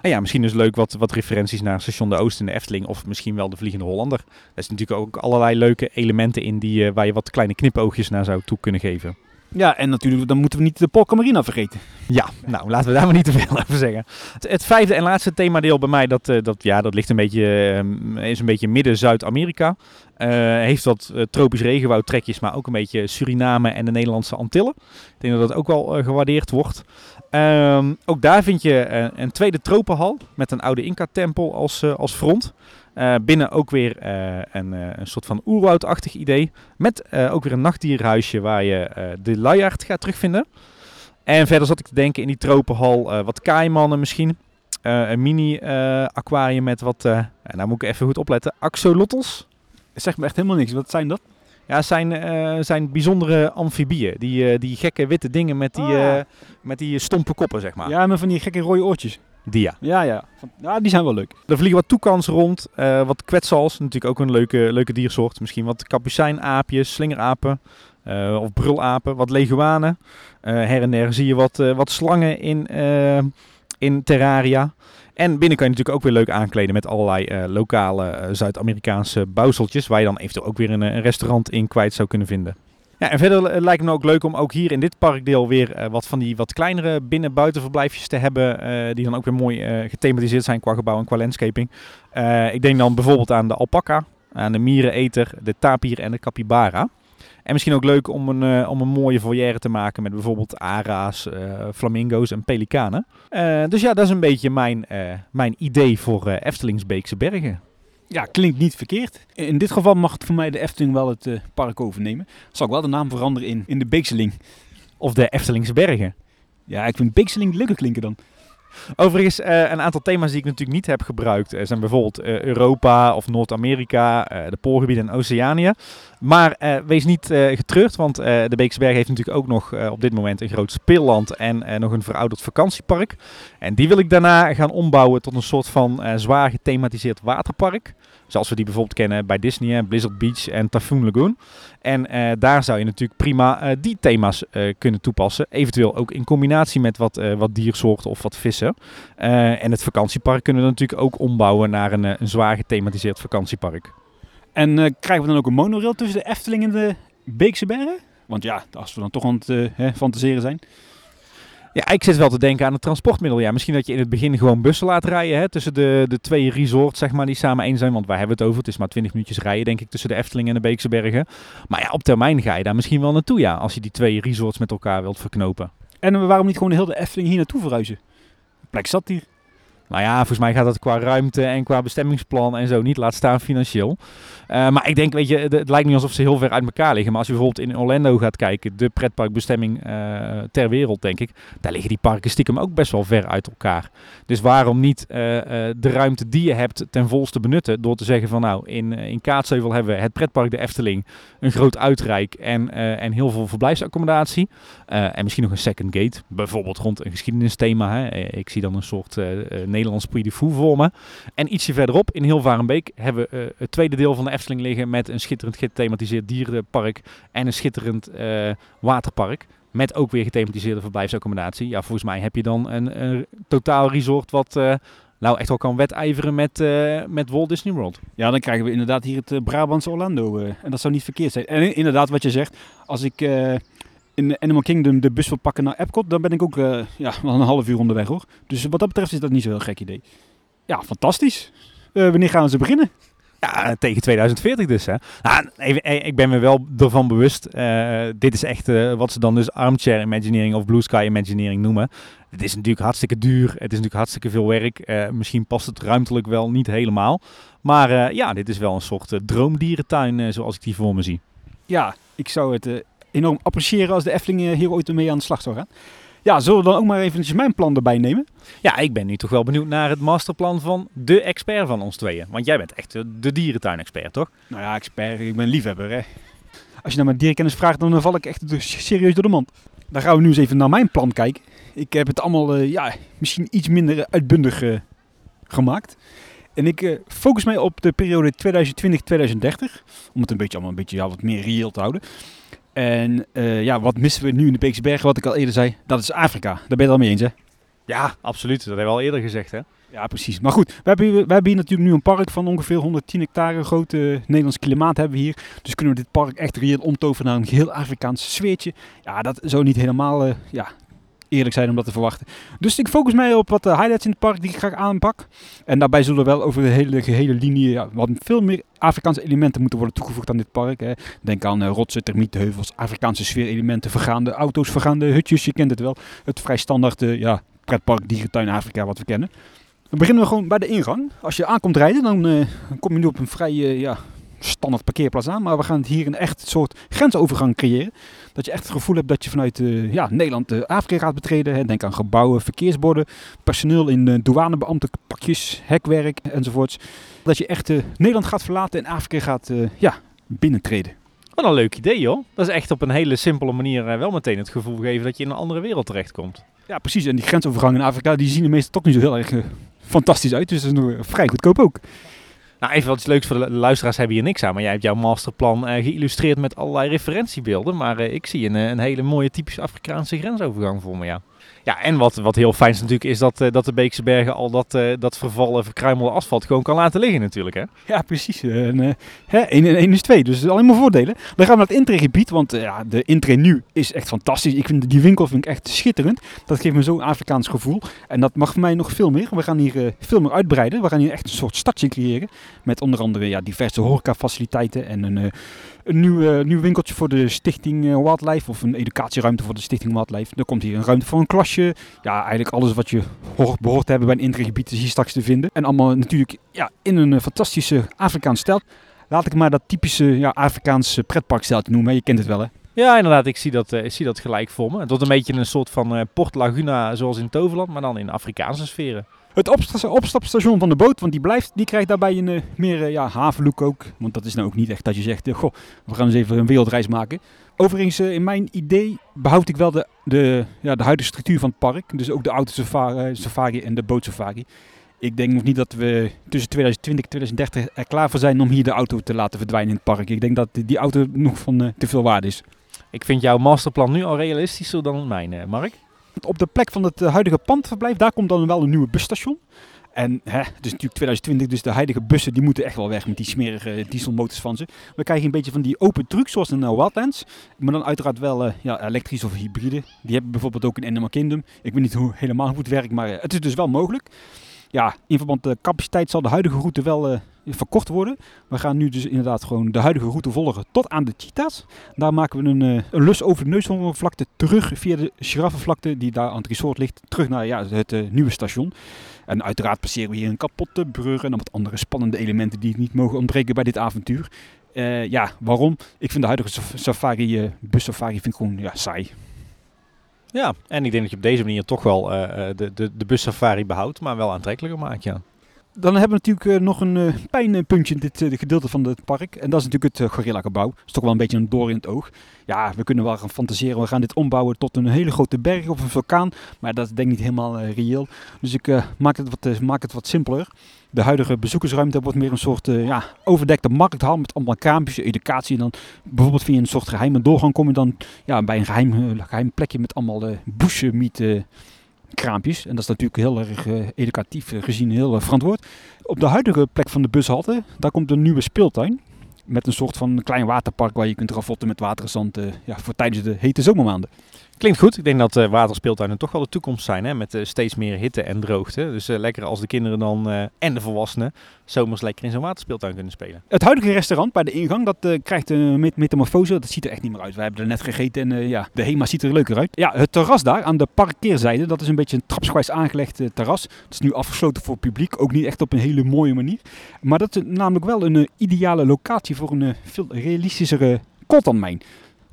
En ja, misschien dus leuk wat, wat referenties naar Station de Oost in de Efteling. Of misschien wel de Vliegende Hollander. Er is natuurlijk ook allerlei leuke elementen in die, eh, waar je wat kleine knipoogjes naar zou toe kunnen geven. Ja, en natuurlijk, dan moeten we niet de Polka Marina vergeten. Ja, nou laten we daar maar niet te veel over zeggen. Het, vijfde en laatste themadeel bij mij, dat, eh, dat, ja, dat ligt een beetje, eh, is een beetje midden-Zuid-Amerika. Eh, heeft wat eh, tropisch regenwoudtrekjes, maar ook een beetje Suriname en de Nederlandse Antillen. Ik denk dat dat ook wel gewaardeerd wordt. Ehm, ook daar vind je een tweede tropenhal met een oude Inca-tempel als, als front. Eh, binnen ook weer eh, een, eh, een soort van oerwoudachtig idee. Met ook weer een nachtdierhuisje waar je de luiaard gaat terugvinden. En verder zat ik te denken in die tropenhal wat kaaimannen misschien. Een mini eh, aquarium met wat, en nou moet ik even goed opletten, axolotls. Zeg me echt helemaal niks. Wat zijn dat? Ja, zijn, zijn bijzondere amfibieën. Die, die gekke witte dingen met die, Ah. met die stompe koppen, zeg maar. Ja, met van die gekke rode oortjes. Die ja. Ja, ja. Die zijn wel leuk. Er vliegen wat toekans rond, eh, wat kwetsals, natuurlijk ook een leuke, leuke diersoort. Misschien wat kapucijnaapjes, slingerapen eh, of brulapen, wat leguanen. Eh, her en der zie je wat, wat slangen in, in terraria. En binnen kan je natuurlijk ook weer leuk aankleden met allerlei lokale Zuid-Amerikaanse bouwseltjes, waar je dan eventueel ook weer een, een restaurant in kwijt zou kunnen vinden. En verder eh, lijkt me ook leuk om ook hier in dit parkdeel weer eh, wat van die wat kleinere binnen-buitenverblijfjes te hebben. eh, die dan ook weer mooi gethematiseerd zijn qua gebouw en qua landscaping. Ik denk dan bijvoorbeeld aan de alpaca, aan de miereneter, de tapir en de capybara. En misschien ook leuk om een, om een mooie volière te maken met bijvoorbeeld ara's, flamingo's en pelikanen. Dus ja, dat is een beetje mijn, mijn idee voor Eftelingsbeekse Bergen. Ja, klinkt niet verkeerd. In dit geval mag het voor mij de Efteling wel het eh, park overnemen. Zal ik wel de naam veranderen in, in de Beekseling. Of de Eftelingse Bergen. Ja, ik vind Beekseling leuker klinken dan. Overigens, eh, een aantal thema's die ik natuurlijk niet heb gebruikt eh, zijn bijvoorbeeld Europa of Noord-Amerika, de Poolgebieden en Oceanië. Maar wees niet getreurd, want de Beekse Berg heeft natuurlijk ook nog op dit moment een groot speelland en nog een verouderd vakantiepark. En die wil ik daarna gaan ombouwen tot een soort van zwaar gethematiseerd waterpark. Zoals we die bijvoorbeeld kennen bij Disney, hè, Blizzard Beach en Typhoon Lagoon. En eh, daar zou je natuurlijk prima eh, die thema's eh, kunnen toepassen. Eventueel ook in combinatie met wat, wat diersoorten of wat vissen. En het vakantiepark kunnen we natuurlijk ook ombouwen naar een, een zwaar gethematiseerd vakantiepark. En krijgen we dan ook een monorail tussen de Efteling en de Beekse Bergen? Want ja, als we dan toch aan het fantaseren zijn. Ja, ik zit wel te denken aan het transportmiddel. Ja, misschien dat je in het begin gewoon bussen laat rijden hè, tussen de, de twee resorts zeg maar, die samen één zijn. Want waar hebben we het over? Het is maar 20 minuutjes rijden denk ik tussen de Efteling en de Beekse Bergen. Maar ja, op termijn ga je daar misschien wel naartoe ja, als je die twee resorts met elkaar wilt verknopen. En eh, waarom niet gewoon de hele Efteling hier naartoe verhuizen? De plek zat hier. Nou ja, volgens mij gaat dat qua ruimte en qua bestemmingsplan en zo niet. Laat staan financieel. Eh, maar ik denk, weet je, het, lijkt niet alsof ze heel ver uit elkaar liggen. Maar als je bijvoorbeeld in Orlando gaat kijken, de pretparkbestemming eh, ter wereld, denk ik. Daar liggen die parken stiekem ook best wel ver uit elkaar. Dus waarom niet eh, de ruimte die je hebt ten volste benutten. Door te zeggen van nou, in, in Kaatsheuvel hebben we het pretpark de Efteling. Een groot uitrijk en, en heel veel verblijfsaccommodatie. En misschien nog een second gate. Bijvoorbeeld rond een geschiedenisthema. Hè. Ik zie dan een soort Nederlands de Fou voor me. En ietsje verderop, in Hilvarenbeek, hebben we eh, het tweede deel van de Efteling liggen met een schitterend gethematiseerd dierenpark en een schitterend eh, waterpark. Met ook weer gethematiseerde verblijfsaccommodatie. Ja, volgens mij heb je dan een, een totaal resort wat eh, nou echt wel kan wedijveren met, met Walt Disney World. Ja, dan krijgen we inderdaad hier het eh, Brabantse Orlando. en dat zou niet verkeerd zijn. En inderdaad, wat je zegt, als ik in Animal Kingdom de bus wil pakken naar Epcot, dan ben ik ook eh, ja, wel een half uur onderweg hoor. Dus wat dat betreft is dat niet zo'n heel gek idee. Ja, fantastisch. Eh, wanneer gaan ze beginnen? Ja, tegen 2040 dus. Hè. Nou, even, eh, ik ben me wel ervan bewust. dit is echt wat ze dan dus armchair imagineering of blue sky imagineering noemen. Het is natuurlijk hartstikke duur. Het is natuurlijk hartstikke veel werk. Misschien past het ruimtelijk wel niet helemaal. Maar ja, dit is wel een soort droomdierentuin zoals ik die voor me zie. Ja, ik zou het enorm appreciëren als de Efteling eh, hier ooit mee aan de slag zou gaan. Ja, zullen we dan ook maar eventjes mijn plan erbij nemen? Ja, ik ben nu toch wel benieuwd naar het masterplan van de expert van ons tweeën. Want jij bent echt eh, de dierentuin-expert, toch? Nou ja, expert, ik ben liefhebber. Hè. Als je naar mijn dierkennis vraagt, dan val ik echt dus serieus door de mand. Dan gaan we nu eens even naar mijn plan kijken. Ik heb het allemaal eh, ja, misschien iets minder uitbundig eh, gemaakt. En ik eh, focus mij op de periode 2020-2030. Om het een beetje, allemaal een beetje ja, wat meer reëel te houden. En eh, ja, wat missen we nu in de Beekse Bergen, wat ik al eerder zei? Dat is Afrika. Daar ben je het al mee eens, hè? Ja, absoluut. Dat hebben we al eerder gezegd, hè? Ja, precies. Maar goed, we hebben, hier, we hebben hier natuurlijk nu een park van ongeveer 110 hectare. Grote Nederlands klimaat hebben we hier. Dus kunnen we dit park echt reëel omtoveren naar een geheel Afrikaans sfeertje. Ja, dat zou niet helemaal eh, ja, eerlijk zijn om dat te verwachten. Dus ik focus mij op wat de highlights in het park die ik graag aanpak. En daarbij zullen wel over de hele gehele linie ja, wat veel meer Afrikaanse elementen moeten worden toegevoegd aan dit park. Hè. Denk aan uh, rotsen, termietenheuvels, Afrikaanse sfeerelementen, vergaande auto's, vergaande hutjes. Je kent het wel. Het vrij standaard uh, ja, pretpark dierentuin Afrika wat we kennen. Dan beginnen we gewoon bij de ingang. Als je aankomt rijden, dan, kom je nu op een vrij ja, standaard parkeerplaats aan. Maar we gaan hier een echt soort grensovergang creëren. Dat je echt het gevoel hebt dat je vanuit uh, ja, Nederland Afrika gaat betreden. Hè. Denk aan gebouwen, verkeersborden, personeel in douanebeambtenpakjes, hekwerk enzovoorts. Dat je echt Nederland gaat verlaten en Afrika gaat ja, binnentreden. Wat een leuk idee joh. Dat is echt op een hele simpele manier wel meteen het gevoel geven dat je in een andere wereld terechtkomt. Ja, precies. En die grensovergang in Afrika, die zien er meestal toch niet zo heel erg uh, fantastisch uit. Dus dat is nog vrij goedkoop ook. Nou, even wat leuks voor de luisteraars hebben hier niks aan. Maar jij hebt jouw masterplan uh, geïllustreerd met allerlei referentiebeelden. Maar uh, ik zie een, een, hele mooie typische Afrikaanse grensovergang voor me, ja. Ja, en wat, wat heel fijn is natuurlijk, is dat, uh, dat de Beekse Bergen al dat, uh, dat vervallen, verkruimelde asfalt gewoon kan laten liggen natuurlijk, hè? Ja, precies. En, uh, hè, 1 en 1 is 2, dus alleen maar voordelen. Dan gaan we naar het intreegebied, want ja, de intree nu is echt fantastisch. Ik vind die winkel vind ik echt schitterend. Dat geeft me zo'n Afrikaans gevoel. En dat mag voor mij nog veel meer. We gaan hier veel meer uitbreiden. We gaan hier echt een soort stadje creëren. Met onder andere ja, diverse horecafaciliteiten en een een nieuw, uh, nieuw winkeltje voor de Stichting uh, Wildlife of een educatieruimte voor de Stichting Wildlife. Er komt hier een ruimte voor een klasje. Ja, eigenlijk alles wat je hoort, behoort te hebben bij een intriegebied is hier straks te vinden. En allemaal natuurlijk ja, in een uh, fantastische Afrikaanse stijl. Laat ik maar dat typische ja, Afrikaanse pretparkstijl noemen. Je kent het wel hè? Ja, inderdaad. Ik zie dat, ik zie dat gelijk voor me. Wordt een beetje een soort van Port Laguna zoals in Toverland, maar dan in Afrikaanse sferen. Het opstapstation van de boot, want die, blijft, die krijgt daarbij een uh, meer uh, ja, havenlook ook. Want dat is nou ook niet echt dat je zegt, uh, goh, we gaan eens even een wereldreis maken. Overigens, in mijn idee behoud ik wel de, de, ja, de huidige structuur van het park. Dus ook de autosafari safari en de bootsafari. Ik denk nog niet dat we tussen 2020 en 2030 er klaar voor zijn om hier de auto te laten verdwijnen in het park. Ik denk dat die auto nog van te veel waarde is. Ik vind jouw masterplan nu al realistischer dan mijn, Mark. Op de plek van het huidige pandverblijf, daar komt dan wel een nieuwe busstation. En hè, het is natuurlijk 2020, dus de huidige bussen die moeten echt wel weg met die smerige dieselmotors van ze. We krijgen een beetje van die open truck zoals in uh, Wildlands. Maar dan uiteraard wel uh, ja, elektrisch of hybride. Die hebben bijvoorbeeld ook in Animal Kingdom. Ik weet niet hoe, helemaal hoe het werkt, maar uh, het is dus wel mogelijk. Ja, in verband met de capaciteit zal de huidige route wel uh, verkort worden. We gaan nu dus inderdaad gewoon de huidige route volgen tot aan de cheetahs. Daar maken we een, uh, een lus over de neushoornvlakte terug via de giraffenvlakte die daar aan het resort ligt. Terug naar ja, het nieuwe station. En uiteraard passeren we hier een kapotte brug en dan wat andere spannende elementen die niet mogen ontbreken bij dit avontuur. Ja, waarom? Ik vind de huidige safari, uh, bussafari vind ik gewoon ja, saai. Ja, en ik denk dat je op deze manier toch wel uh, de, de, de bussafari behoudt, maar wel aantrekkelijker maakt, ja. Dan hebben we natuurlijk uh, nog een pijnpuntje in dit gedeelte van het park. En dat is natuurlijk het Gorilla gebouw. Dat is toch wel een beetje een door in het oog. Ja, we kunnen wel gaan fantaseren. We gaan dit ombouwen tot een hele grote berg of een vulkaan. Maar dat is denk ik niet helemaal reëel. Dus ik maak, het wat, maak het wat simpeler. De huidige bezoekersruimte wordt meer een soort ja, overdekte markthal met allemaal kraampjes, educatie. En dan bijvoorbeeld via een soort geheime doorgang kom je dan ja, bij een geheim, geheim plekje met allemaal uh, kraampjes. En dat is natuurlijk heel erg educatief gezien heel verantwoord. Op de huidige plek van de bushalte, daar komt een nieuwe speeltuin. Met een soort van klein waterpark waar je kunt ravotten met water en zand uh, ja, voor tijdens de hete zomermaanden. Klinkt goed. Ik denk dat uh, waterspeeltuinen toch wel de toekomst zijn. Hè? Met uh, steeds meer hitte en droogte. Dus uh, lekker als de kinderen dan en de volwassenen zomers lekker in zo'n waterspeeltuin kunnen spelen. Het huidige restaurant bij de ingang, dat krijgt een met metamorfose. Dat ziet er echt niet meer uit. We hebben er net gegeten en ja, de HEMA ziet er leuker uit. Ja, het terras daar aan de parkeerzijde, dat is een beetje een trapsgewijs aangelegd terras. Het is nu afgesloten voor publiek, ook niet echt op een hele mooie manier. Maar dat is namelijk wel een ideale locatie voor een veel realistischere coltanmijn.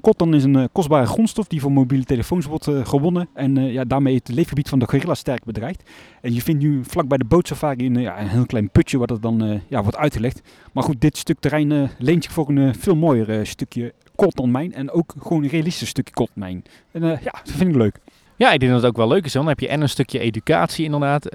Cotton is een uh, kostbare grondstof die voor mobiele telefoons wordt uh, gewonnen. En uh, ja, daarmee het leefgebied van de gorilla sterk bedreigt. En je vindt nu vlak bij de bootsafari een, ja, een heel klein putje waar dat dan ja, wordt uitgelegd. Maar goed, dit stuk terrein leent zich voor een veel mooier stukje coltanmijn. En ook gewoon een realistisch stukje coltanmijn. En ja, dat vind ik leuk. Ja, ik denk dat het ook wel leuk is. Dan heb je en een stukje educatie inderdaad.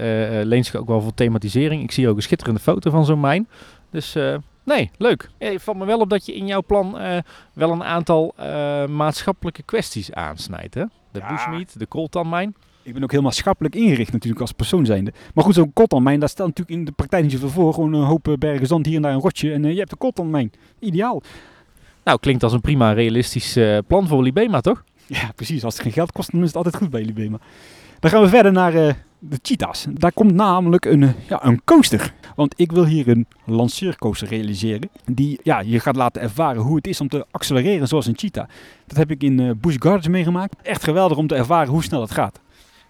leent zich ook wel voor thematisering. Ik zie ook een schitterende foto van zo'n mijn. Dus Nee, leuk. Het valt me wel op dat je in jouw plan uh, wel een aantal uh, maatschappelijke kwesties aansnijdt. Hè? De ja. bushmeat, de coltanmijn. Ik ben ook heel maatschappelijk ingericht natuurlijk als persoon zijnde. Maar goed, zo'n coltanmijn, daar staat natuurlijk in de praktijk niet zoveel voor. Gewoon een hoop bergen zand, hier en daar een rotje en uh, je hebt een coltanmijn. Ideaal. Nou, klinkt als een prima realistisch plan voor Libema, toch? Ja, precies. Als het geen geld kost, dan is het altijd goed bij Libema. Dan gaan we verder naar de cheetahs. Daar komt namelijk een, ja, een coaster. Want ik wil hier een lanceercoaster realiseren. Die ja, je gaat laten ervaren hoe het is om te accelereren zoals een cheetah. Dat heb ik in uh, Busch Gardens meegemaakt. Echt geweldig om te ervaren hoe snel het gaat.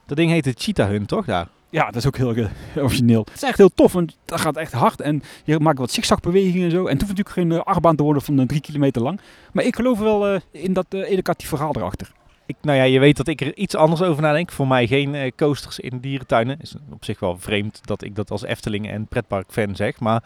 Dat ding heet de Cheetah Hunt, toch daar? Ja, dat is ook heel uh, origineel. Het is echt heel tof, want dat gaat echt hard. En je maakt wat zigzagbewegingen en zo. En het hoeft natuurlijk geen uh, achtbaan te worden van drie kilometer lang. Maar ik geloof wel in dat educatief verhaal erachter. Nou ja, je weet dat ik er iets anders over nadenk. Voor mij geen uh, coasters in dierentuinen. Is op zich wel vreemd dat ik dat als Efteling en pretpark-fan zeg. Maar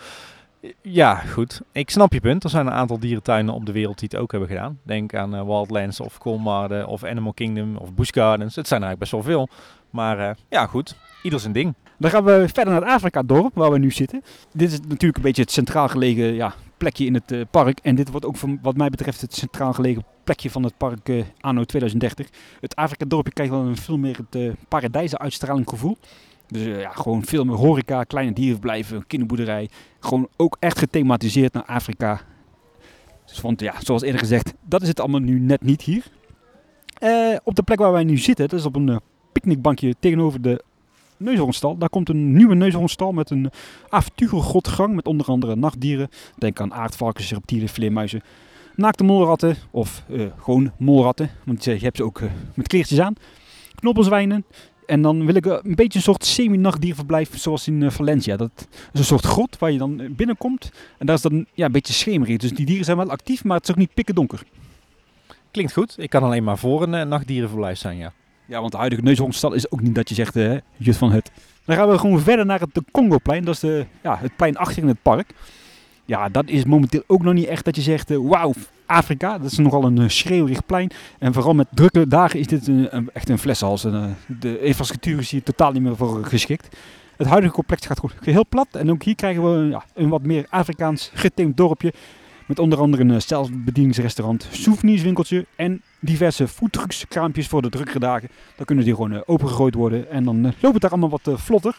eh, ja, goed. Ik snap je punt. Er zijn een aantal dierentuinen op de wereld die het ook hebben gedaan. Denk aan uh, Wildlands of Colmarden of Animal Kingdom of Busch Gardens. Het zijn eigenlijk best wel veel. Maar ja, goed. Ieder zijn ding. Dan gaan we verder naar het Afrika-dorp waar we nu zitten. Dit is natuurlijk een beetje het centraal gelegen ja, plekje in het uh, park. En dit wordt ook van, wat mij betreft het centraal gelegen plekje van het park uh, anno 2030. Het Afrika-dorpje krijgt wel een veel meer het uh, paradijzen uitstraling gevoel. Dus ja, gewoon veel meer horeca, kleine dierenverblijven, kinderboerderij. Gewoon ook echt gethematiseerd naar Afrika. Dus want ja, zoals eerder gezegd, dat is het allemaal nu net niet hier. op de plek waar wij nu zitten, dat is op een picknickbankje tegenover de neushoornstal. Daar komt een nieuwe neushoornstal met een avonturengrotgang met onder andere nachtdieren. Denk aan aardvarkens, reptielen, vleermuizen, naakte molratten of uh, gewoon molratten. Want je hebt ze ook uh, met kleertjes aan. Knoppelzwijnen. En dan wil ik een beetje een soort semi-nachtdierverblijf zoals in Valencia. Dat is een soort grot waar je dan binnenkomt. En daar is dan ja, een beetje schemerig. Dus die dieren zijn wel actief, maar het is ook niet pikken donker. Klinkt goed. Ik kan alleen maar voor een nachtdierenverblijf zijn, ja. Ja, want de huidige neushoornstal is ook niet dat je zegt, uh, Jut van het. Dan gaan we gewoon verder naar het Congoplein. Dat is de, ja, het plein achter in het park. Ja, dat is momenteel ook nog niet echt dat je zegt, uh, wauw, Afrika. Dat is nogal een uh, schreeuwig plein. En vooral met drukke dagen is dit een, echt een flessenhals. En, de infrastructuur is hier totaal niet meer voor geschikt. Het huidige complex gaat goed heel plat. En ook hier krijgen we ja, een wat meer Afrikaans geteemd dorpje. Met onder andere een zelfbedieningsrestaurant, souvenirswinkeltje en diverse foodtruckskraampjes voor de drukkere dagen. Dan kunnen die gewoon uh, opengegooid worden en dan uh, loopt het daar allemaal wat vlotter.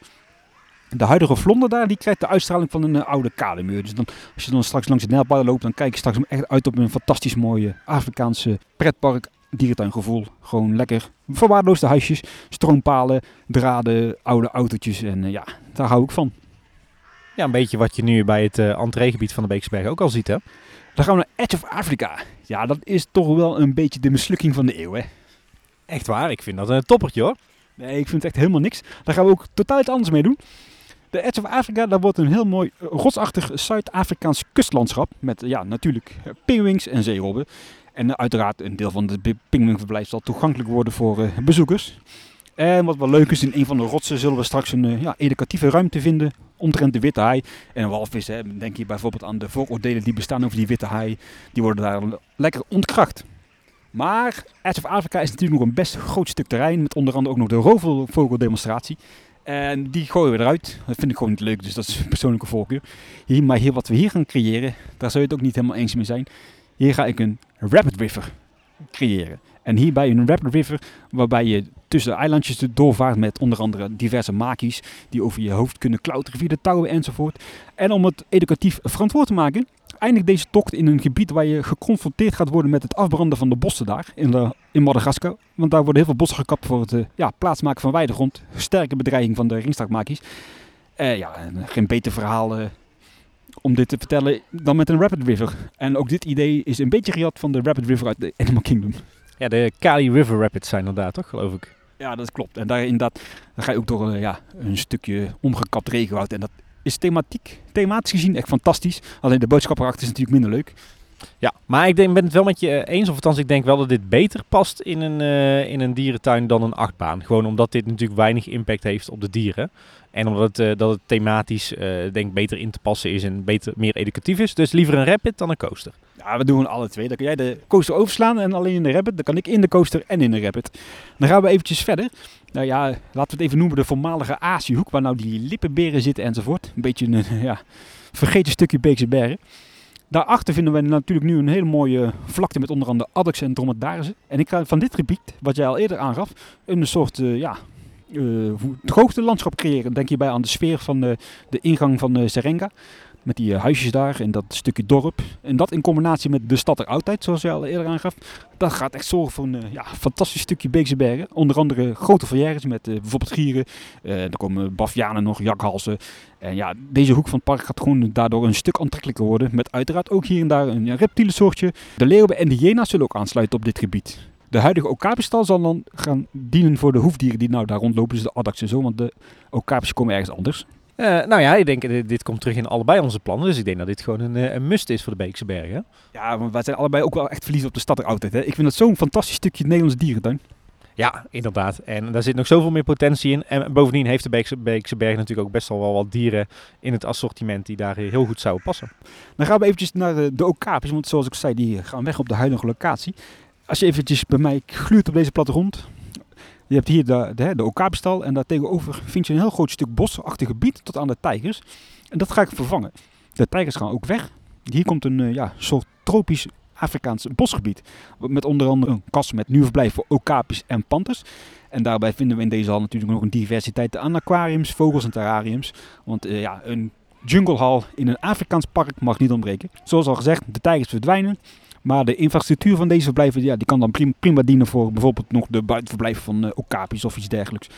De huidige vlonder daar, die krijgt de uitstraling van een oude kademuur. Dus dan, als je dan straks langs het Nijlpaden loopt, dan kijk je straks echt uit op een fantastisch mooie Afrikaanse pretpark dierentuingevoel. Gewoon lekker verwaarloosde huisjes, stroompalen, draden, oude autootjes en ja, daar hou ik van. Ja, een beetje wat je nu bij het uh, entreegebied van de Beeksberg ook al ziet hè? Dan gaan we naar Edge of Africa. Ja, dat is toch wel een beetje de mislukking van de eeuw, hè? Echt waar, ik vind dat een toppertje hoor. Nee, ik vind het echt helemaal niks. Daar gaan we ook totaal iets anders mee doen. De Edge of Africa, dat wordt een heel mooi eh, rotsachtig Zuid-Afrikaans kustlandschap. Met ja, natuurlijk eh, pinguïns en zeerobben. En uiteraard een deel van het pinguïnverblijf zal toegankelijk worden voor uh, bezoekers. En wat wel leuk is, in een van de rotsen zullen we straks een ja, educatieve ruimte vinden omtrent de witte haai. En een walvis, hè, denk je bijvoorbeeld aan de vooroordelen die bestaan over die witte haai. Die worden daar lekker ontkracht. Maar Edge of Afrika is natuurlijk nog een best groot stuk terrein. Met onder andere ook nog de roofvogeldemonstratie. En die gooien we eruit. Dat vind ik gewoon niet leuk, dus dat is persoonlijke voorkeur. Hier, maar hier, wat we hier gaan creëren, daar zou je het ook niet helemaal eens mee zijn. Hier ga ik een Rapid River creëren. En hierbij een Rapid River waarbij je tussen de eilandjes doorvaart met onder andere diverse makies die over je hoofd kunnen klauteren via de touwen enzovoort. En om het educatief verantwoord te maken, eindigt deze tocht in een gebied waar je geconfronteerd gaat worden met het afbranden van de bossen daar in, de, in Madagaskar. Want daar worden heel veel bossen gekapt voor het uh, ja, plaatsmaken van weidegrond. Sterke bedreiging van de ringstraatmakies. Uh, ja, geen beter verhaal om dit te vertellen dan met een Rapid River. En ook dit idee is een beetje gejat van de Rapid River uit de Animal Kingdom. Ja, de Kali River Rapids zijn inderdaad toch, geloof ik. Ja, dat klopt. En daar inderdaad, dan ga je ook door ja, een stukje omgekapt regenwoud. En dat is thematiek, thematisch gezien echt fantastisch. Alleen de boodschap erachter is natuurlijk minder leuk. Ja, maar ik denk, ben het wel met je eens. Of althans, ik denk wel dat dit beter past in een, uh, in een dierentuin dan een achtbaan. Gewoon omdat dit natuurlijk weinig impact heeft op de dieren. En omdat het, uh, dat het thematisch denk beter in te passen is en beter, meer educatief is. Dus liever een rapid dan een coaster. Ja, we doen alle twee. Dan kan jij de coaster overslaan en alleen in de rapid. Dan kan ik in de coaster en in de rapid. Dan gaan we eventjes verder. Nou ja, laten we het even noemen de voormalige Aziëhoek. Waar nou die lippenberen zitten enzovoort. Een beetje een ja, vergeten stukje Beekse Bergen. Daarachter vinden we natuurlijk nu een hele mooie vlakte met onder andere addax en dromedarissen. En ik ga van dit gebied, wat jij al eerder aangaf, een soort uh, ja, uh, het landschap creëren. Denk je bij aan de sfeer van de, de ingang van Serenga. Met die uh, huisjes daar en dat stukje dorp. En dat in combinatie met de stad er altijd, zoals je al eerder aangaf. Dat gaat echt zorgen voor een uh, ja, fantastisch stukje Beekse Bergen. Onder andere grote volières met uh, bijvoorbeeld gieren. er komen bavianen nog, jakhalzen. En ja, deze hoek van het park gaat gewoon daardoor een stuk aantrekkelijker worden. Met uiteraard ook hier en daar een reptiele soortje. De leeuwen en de hyena's zullen ook aansluiten op dit gebied. De huidige okapenstal zal dan gaan dienen voor de hoefdieren die nou daar rondlopen. Dus de addax en zo, want de okapes komen ergens anders. Uh, nou ja, ik denk dit, dit komt terug in allebei onze plannen. Dus ik denk dat dit gewoon een, een must is voor de Beekse Bergen. Ja, want wij zijn allebei ook wel echt verliefd op de stad er altijd. Hè? Ik vind dat zo'n fantastisch stukje Nederlandse dierentuin. Ja, inderdaad. En daar zit nog zoveel meer potentie in. En bovendien heeft de Beekse, Beekse Berg natuurlijk ook best wel wat dieren in het assortiment die daar heel goed zouden passen. Dan gaan we eventjes naar de, de want zoals ik zei, die gaan weg op de huidige locatie. Als je eventjes bij mij gluurt op deze plattegrond, je hebt hier de, de, de en daar tegenover vind je een heel groot stuk bosachtig gebied tot aan de tijgers. En dat ga ik vervangen. De tijgers gaan ook weg. Hier komt een uh, ja, soort tropisch Afrikaans bosgebied. Met onder andere een kas met nieuw verblijf voor okapis en panters. En daarbij vinden we in deze hal natuurlijk nog een diversiteit aan aquariums, vogels en terrariums. Want uh, ja, een junglehal in een Afrikaans park mag niet ontbreken. Zoals al gezegd, de tijgers verdwijnen. Maar de infrastructuur van deze verblijven ja, die kan dan prima, dienen voor bijvoorbeeld nog de buitenverblijven van uh, okapis of iets dergelijks.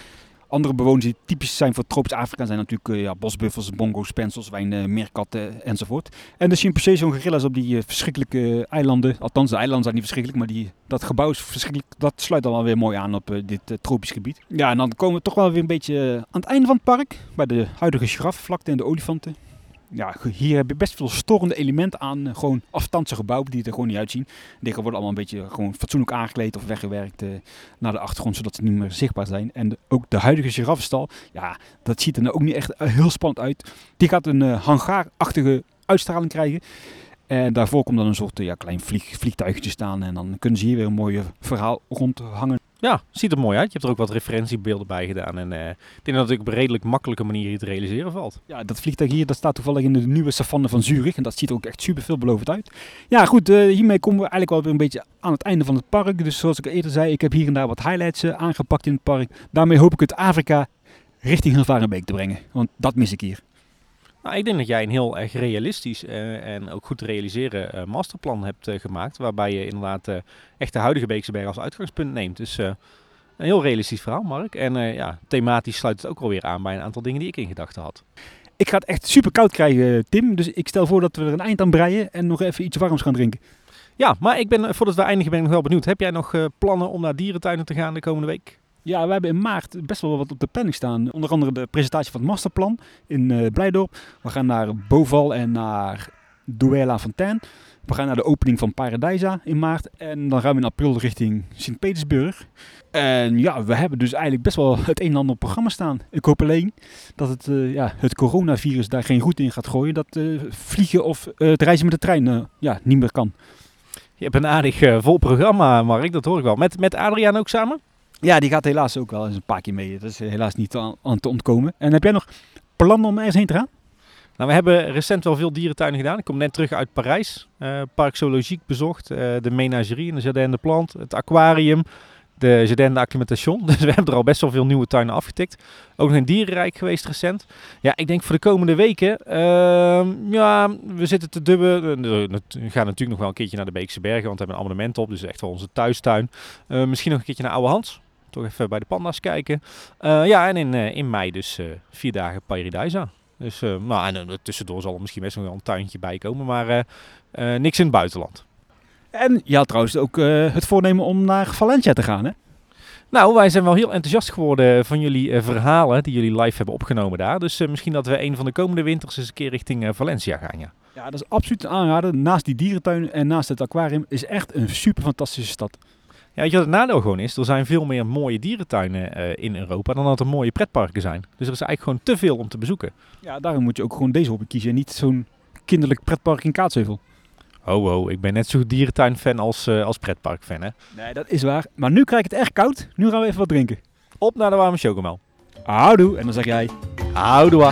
Andere bewoners die typisch zijn voor tropisch Afrika zijn natuurlijk uh, ja, bosbuffels, bongo's, pensels, wijn, uh, meerkatten enzovoort. En de chimpansees en gorillas op die verschrikkelijke eilanden. Althans, de eilanden zijn niet verschrikkelijk, maar die, dat gebouw is verschrikkelijk. Dat sluit dan wel weer mooi aan op dit tropisch gebied. Ja, en dan komen we toch wel weer een beetje aan het einde van het park. Bij de huidige giraffenvlakte en de olifanten ja, hier heb je best veel storende elementen aan. Eh, gewoon afstandse gebouwen die er gewoon niet uitzien. Die worden allemaal een beetje gewoon fatsoenlijk aangekleed of weggewerkt uh, naar de achtergrond, zodat ze niet meer zichtbaar zijn. En ook de huidige giraffenstal, ja, dat ziet er nou ook niet echt heel spannend uit. Die gaat een uh, hangaarachtige uitstraling krijgen. En daarvoor komt dan een soort ja, klein vlieg, vliegtuigje staan. En dan kunnen ze hier weer een mooi verhaal rondhangen. Ja, ziet er mooi uit. Je hebt er ook wat referentiebeelden bij gedaan. En uh, ik denk dat het op een redelijk makkelijke manier hier te realiseren valt. Ja, dat vliegtuig hier dat staat toevallig in de nieuwe savanne van Zurich. En dat ziet er ook echt super veelbelovend uit. Ja, goed. Uh, hiermee komen we eigenlijk wel weer een beetje aan het einde van het park. Dus zoals ik eerder zei, ik heb hier en daar wat highlights uh, aangepakt in het park. Daarmee hoop ik het Afrika richting Hilvarenbeek te brengen. Want dat mis ik hier. Nou, ik denk dat jij een heel erg realistisch uh, en ook goed te realiseren uh, masterplan hebt uh, gemaakt. Waarbij je inderdaad echt de huidige Beekse Berg als uitgangspunt neemt. Dus een heel realistisch verhaal, Mark. En ja, thematisch sluit het ook alweer aan bij een aantal dingen die ik in gedachten had. Ik ga het echt super koud krijgen, Tim. Dus ik stel voor dat we er een eind aan breien en nog even iets warms gaan drinken. Ja, maar ik ben, voordat we eindigen ben ik nog wel benieuwd. Heb jij nog plannen om naar dierentuinen te gaan de komende week? Ja, we hebben in maart best wel wat op de planning staan. Onder andere de presentatie van het masterplan in uh, Blijdorp. We gaan naar Boval en naar Douala Fontaine. We gaan naar de opening van Paradijsa in maart. En dan gaan we in april richting Sint-Petersburg. En ja, we hebben dus eigenlijk best wel het een en ander op programma staan. Ik hoop alleen dat het, uh, ja, het coronavirus daar geen goed in gaat gooien. Dat uh, vliegen of het reizen met de trein ja, niet meer kan. Je hebt een aardig vol programma, Mark. Dat hoor ik wel. Met, met Adriaan ook samen? Ja, die gaat helaas ook wel eens een paar keer mee. Dat is helaas niet aan, te ontkomen. En heb jij nog plannen om ergens heen te gaan? Nou, we hebben recent wel veel dierentuinen gedaan. Ik kom net terug uit Parijs. Uh, Park Zoologique bezocht. Uh, de menagerie in de Jardin de Plant. Het aquarium. de Jardin de Acclimatation. Dus we hebben er al best wel veel nieuwe tuinen afgetikt. Ook nog in Dierenrijk geweest recent. Ja, ik denk voor de komende weken, ehm, ja, we zitten te dubben. Eh, We gaan natuurlijk nog wel een keertje naar de Beekse Bergen, want we hebben een abonnement op. Dus echt wel onze thuistuin. Eh, misschien nog een keertje naar Oude Hans. Toch even bij de panda's kijken. Eh, ja, en in, eh, in mei dus eh, vier dagen Paradisa. Dus, nou, en tussendoor zal er misschien best nog wel een tuintje bij komen, maar niks in het buitenland. En had trouwens ook het voornemen om naar Valencia te gaan, hè? Nou, wij zijn wel heel enthousiast geworden van jullie verhalen die jullie live hebben opgenomen daar. Dus misschien dat we een van de komende winters eens een keer richting Valencia gaan, ja. Ja, dat is absoluut een aanrader. Naast die dierentuin en naast het aquarium is echt een super fantastische stad. Ja, weet je wat het nadeel gewoon is? Er zijn veel meer mooie dierentuinen eh, in Europa dan dat er mooie pretparken zijn. Dus er is eigenlijk gewoon te veel om te bezoeken. Ja, daarom moet je ook gewoon deze hobby kiezen en niet zo'n kinderlijk pretpark in Kaatsheuvel. Ho, ho, ik ben net zo dierentuinfan als, eh, als pretparkfan, hè. Nee, dat is waar. Maar nu krijg ik het echt koud. Nu gaan we even wat drinken. Op naar de warme chocomel. Houdoe. En dan zeg jij... Houdoe.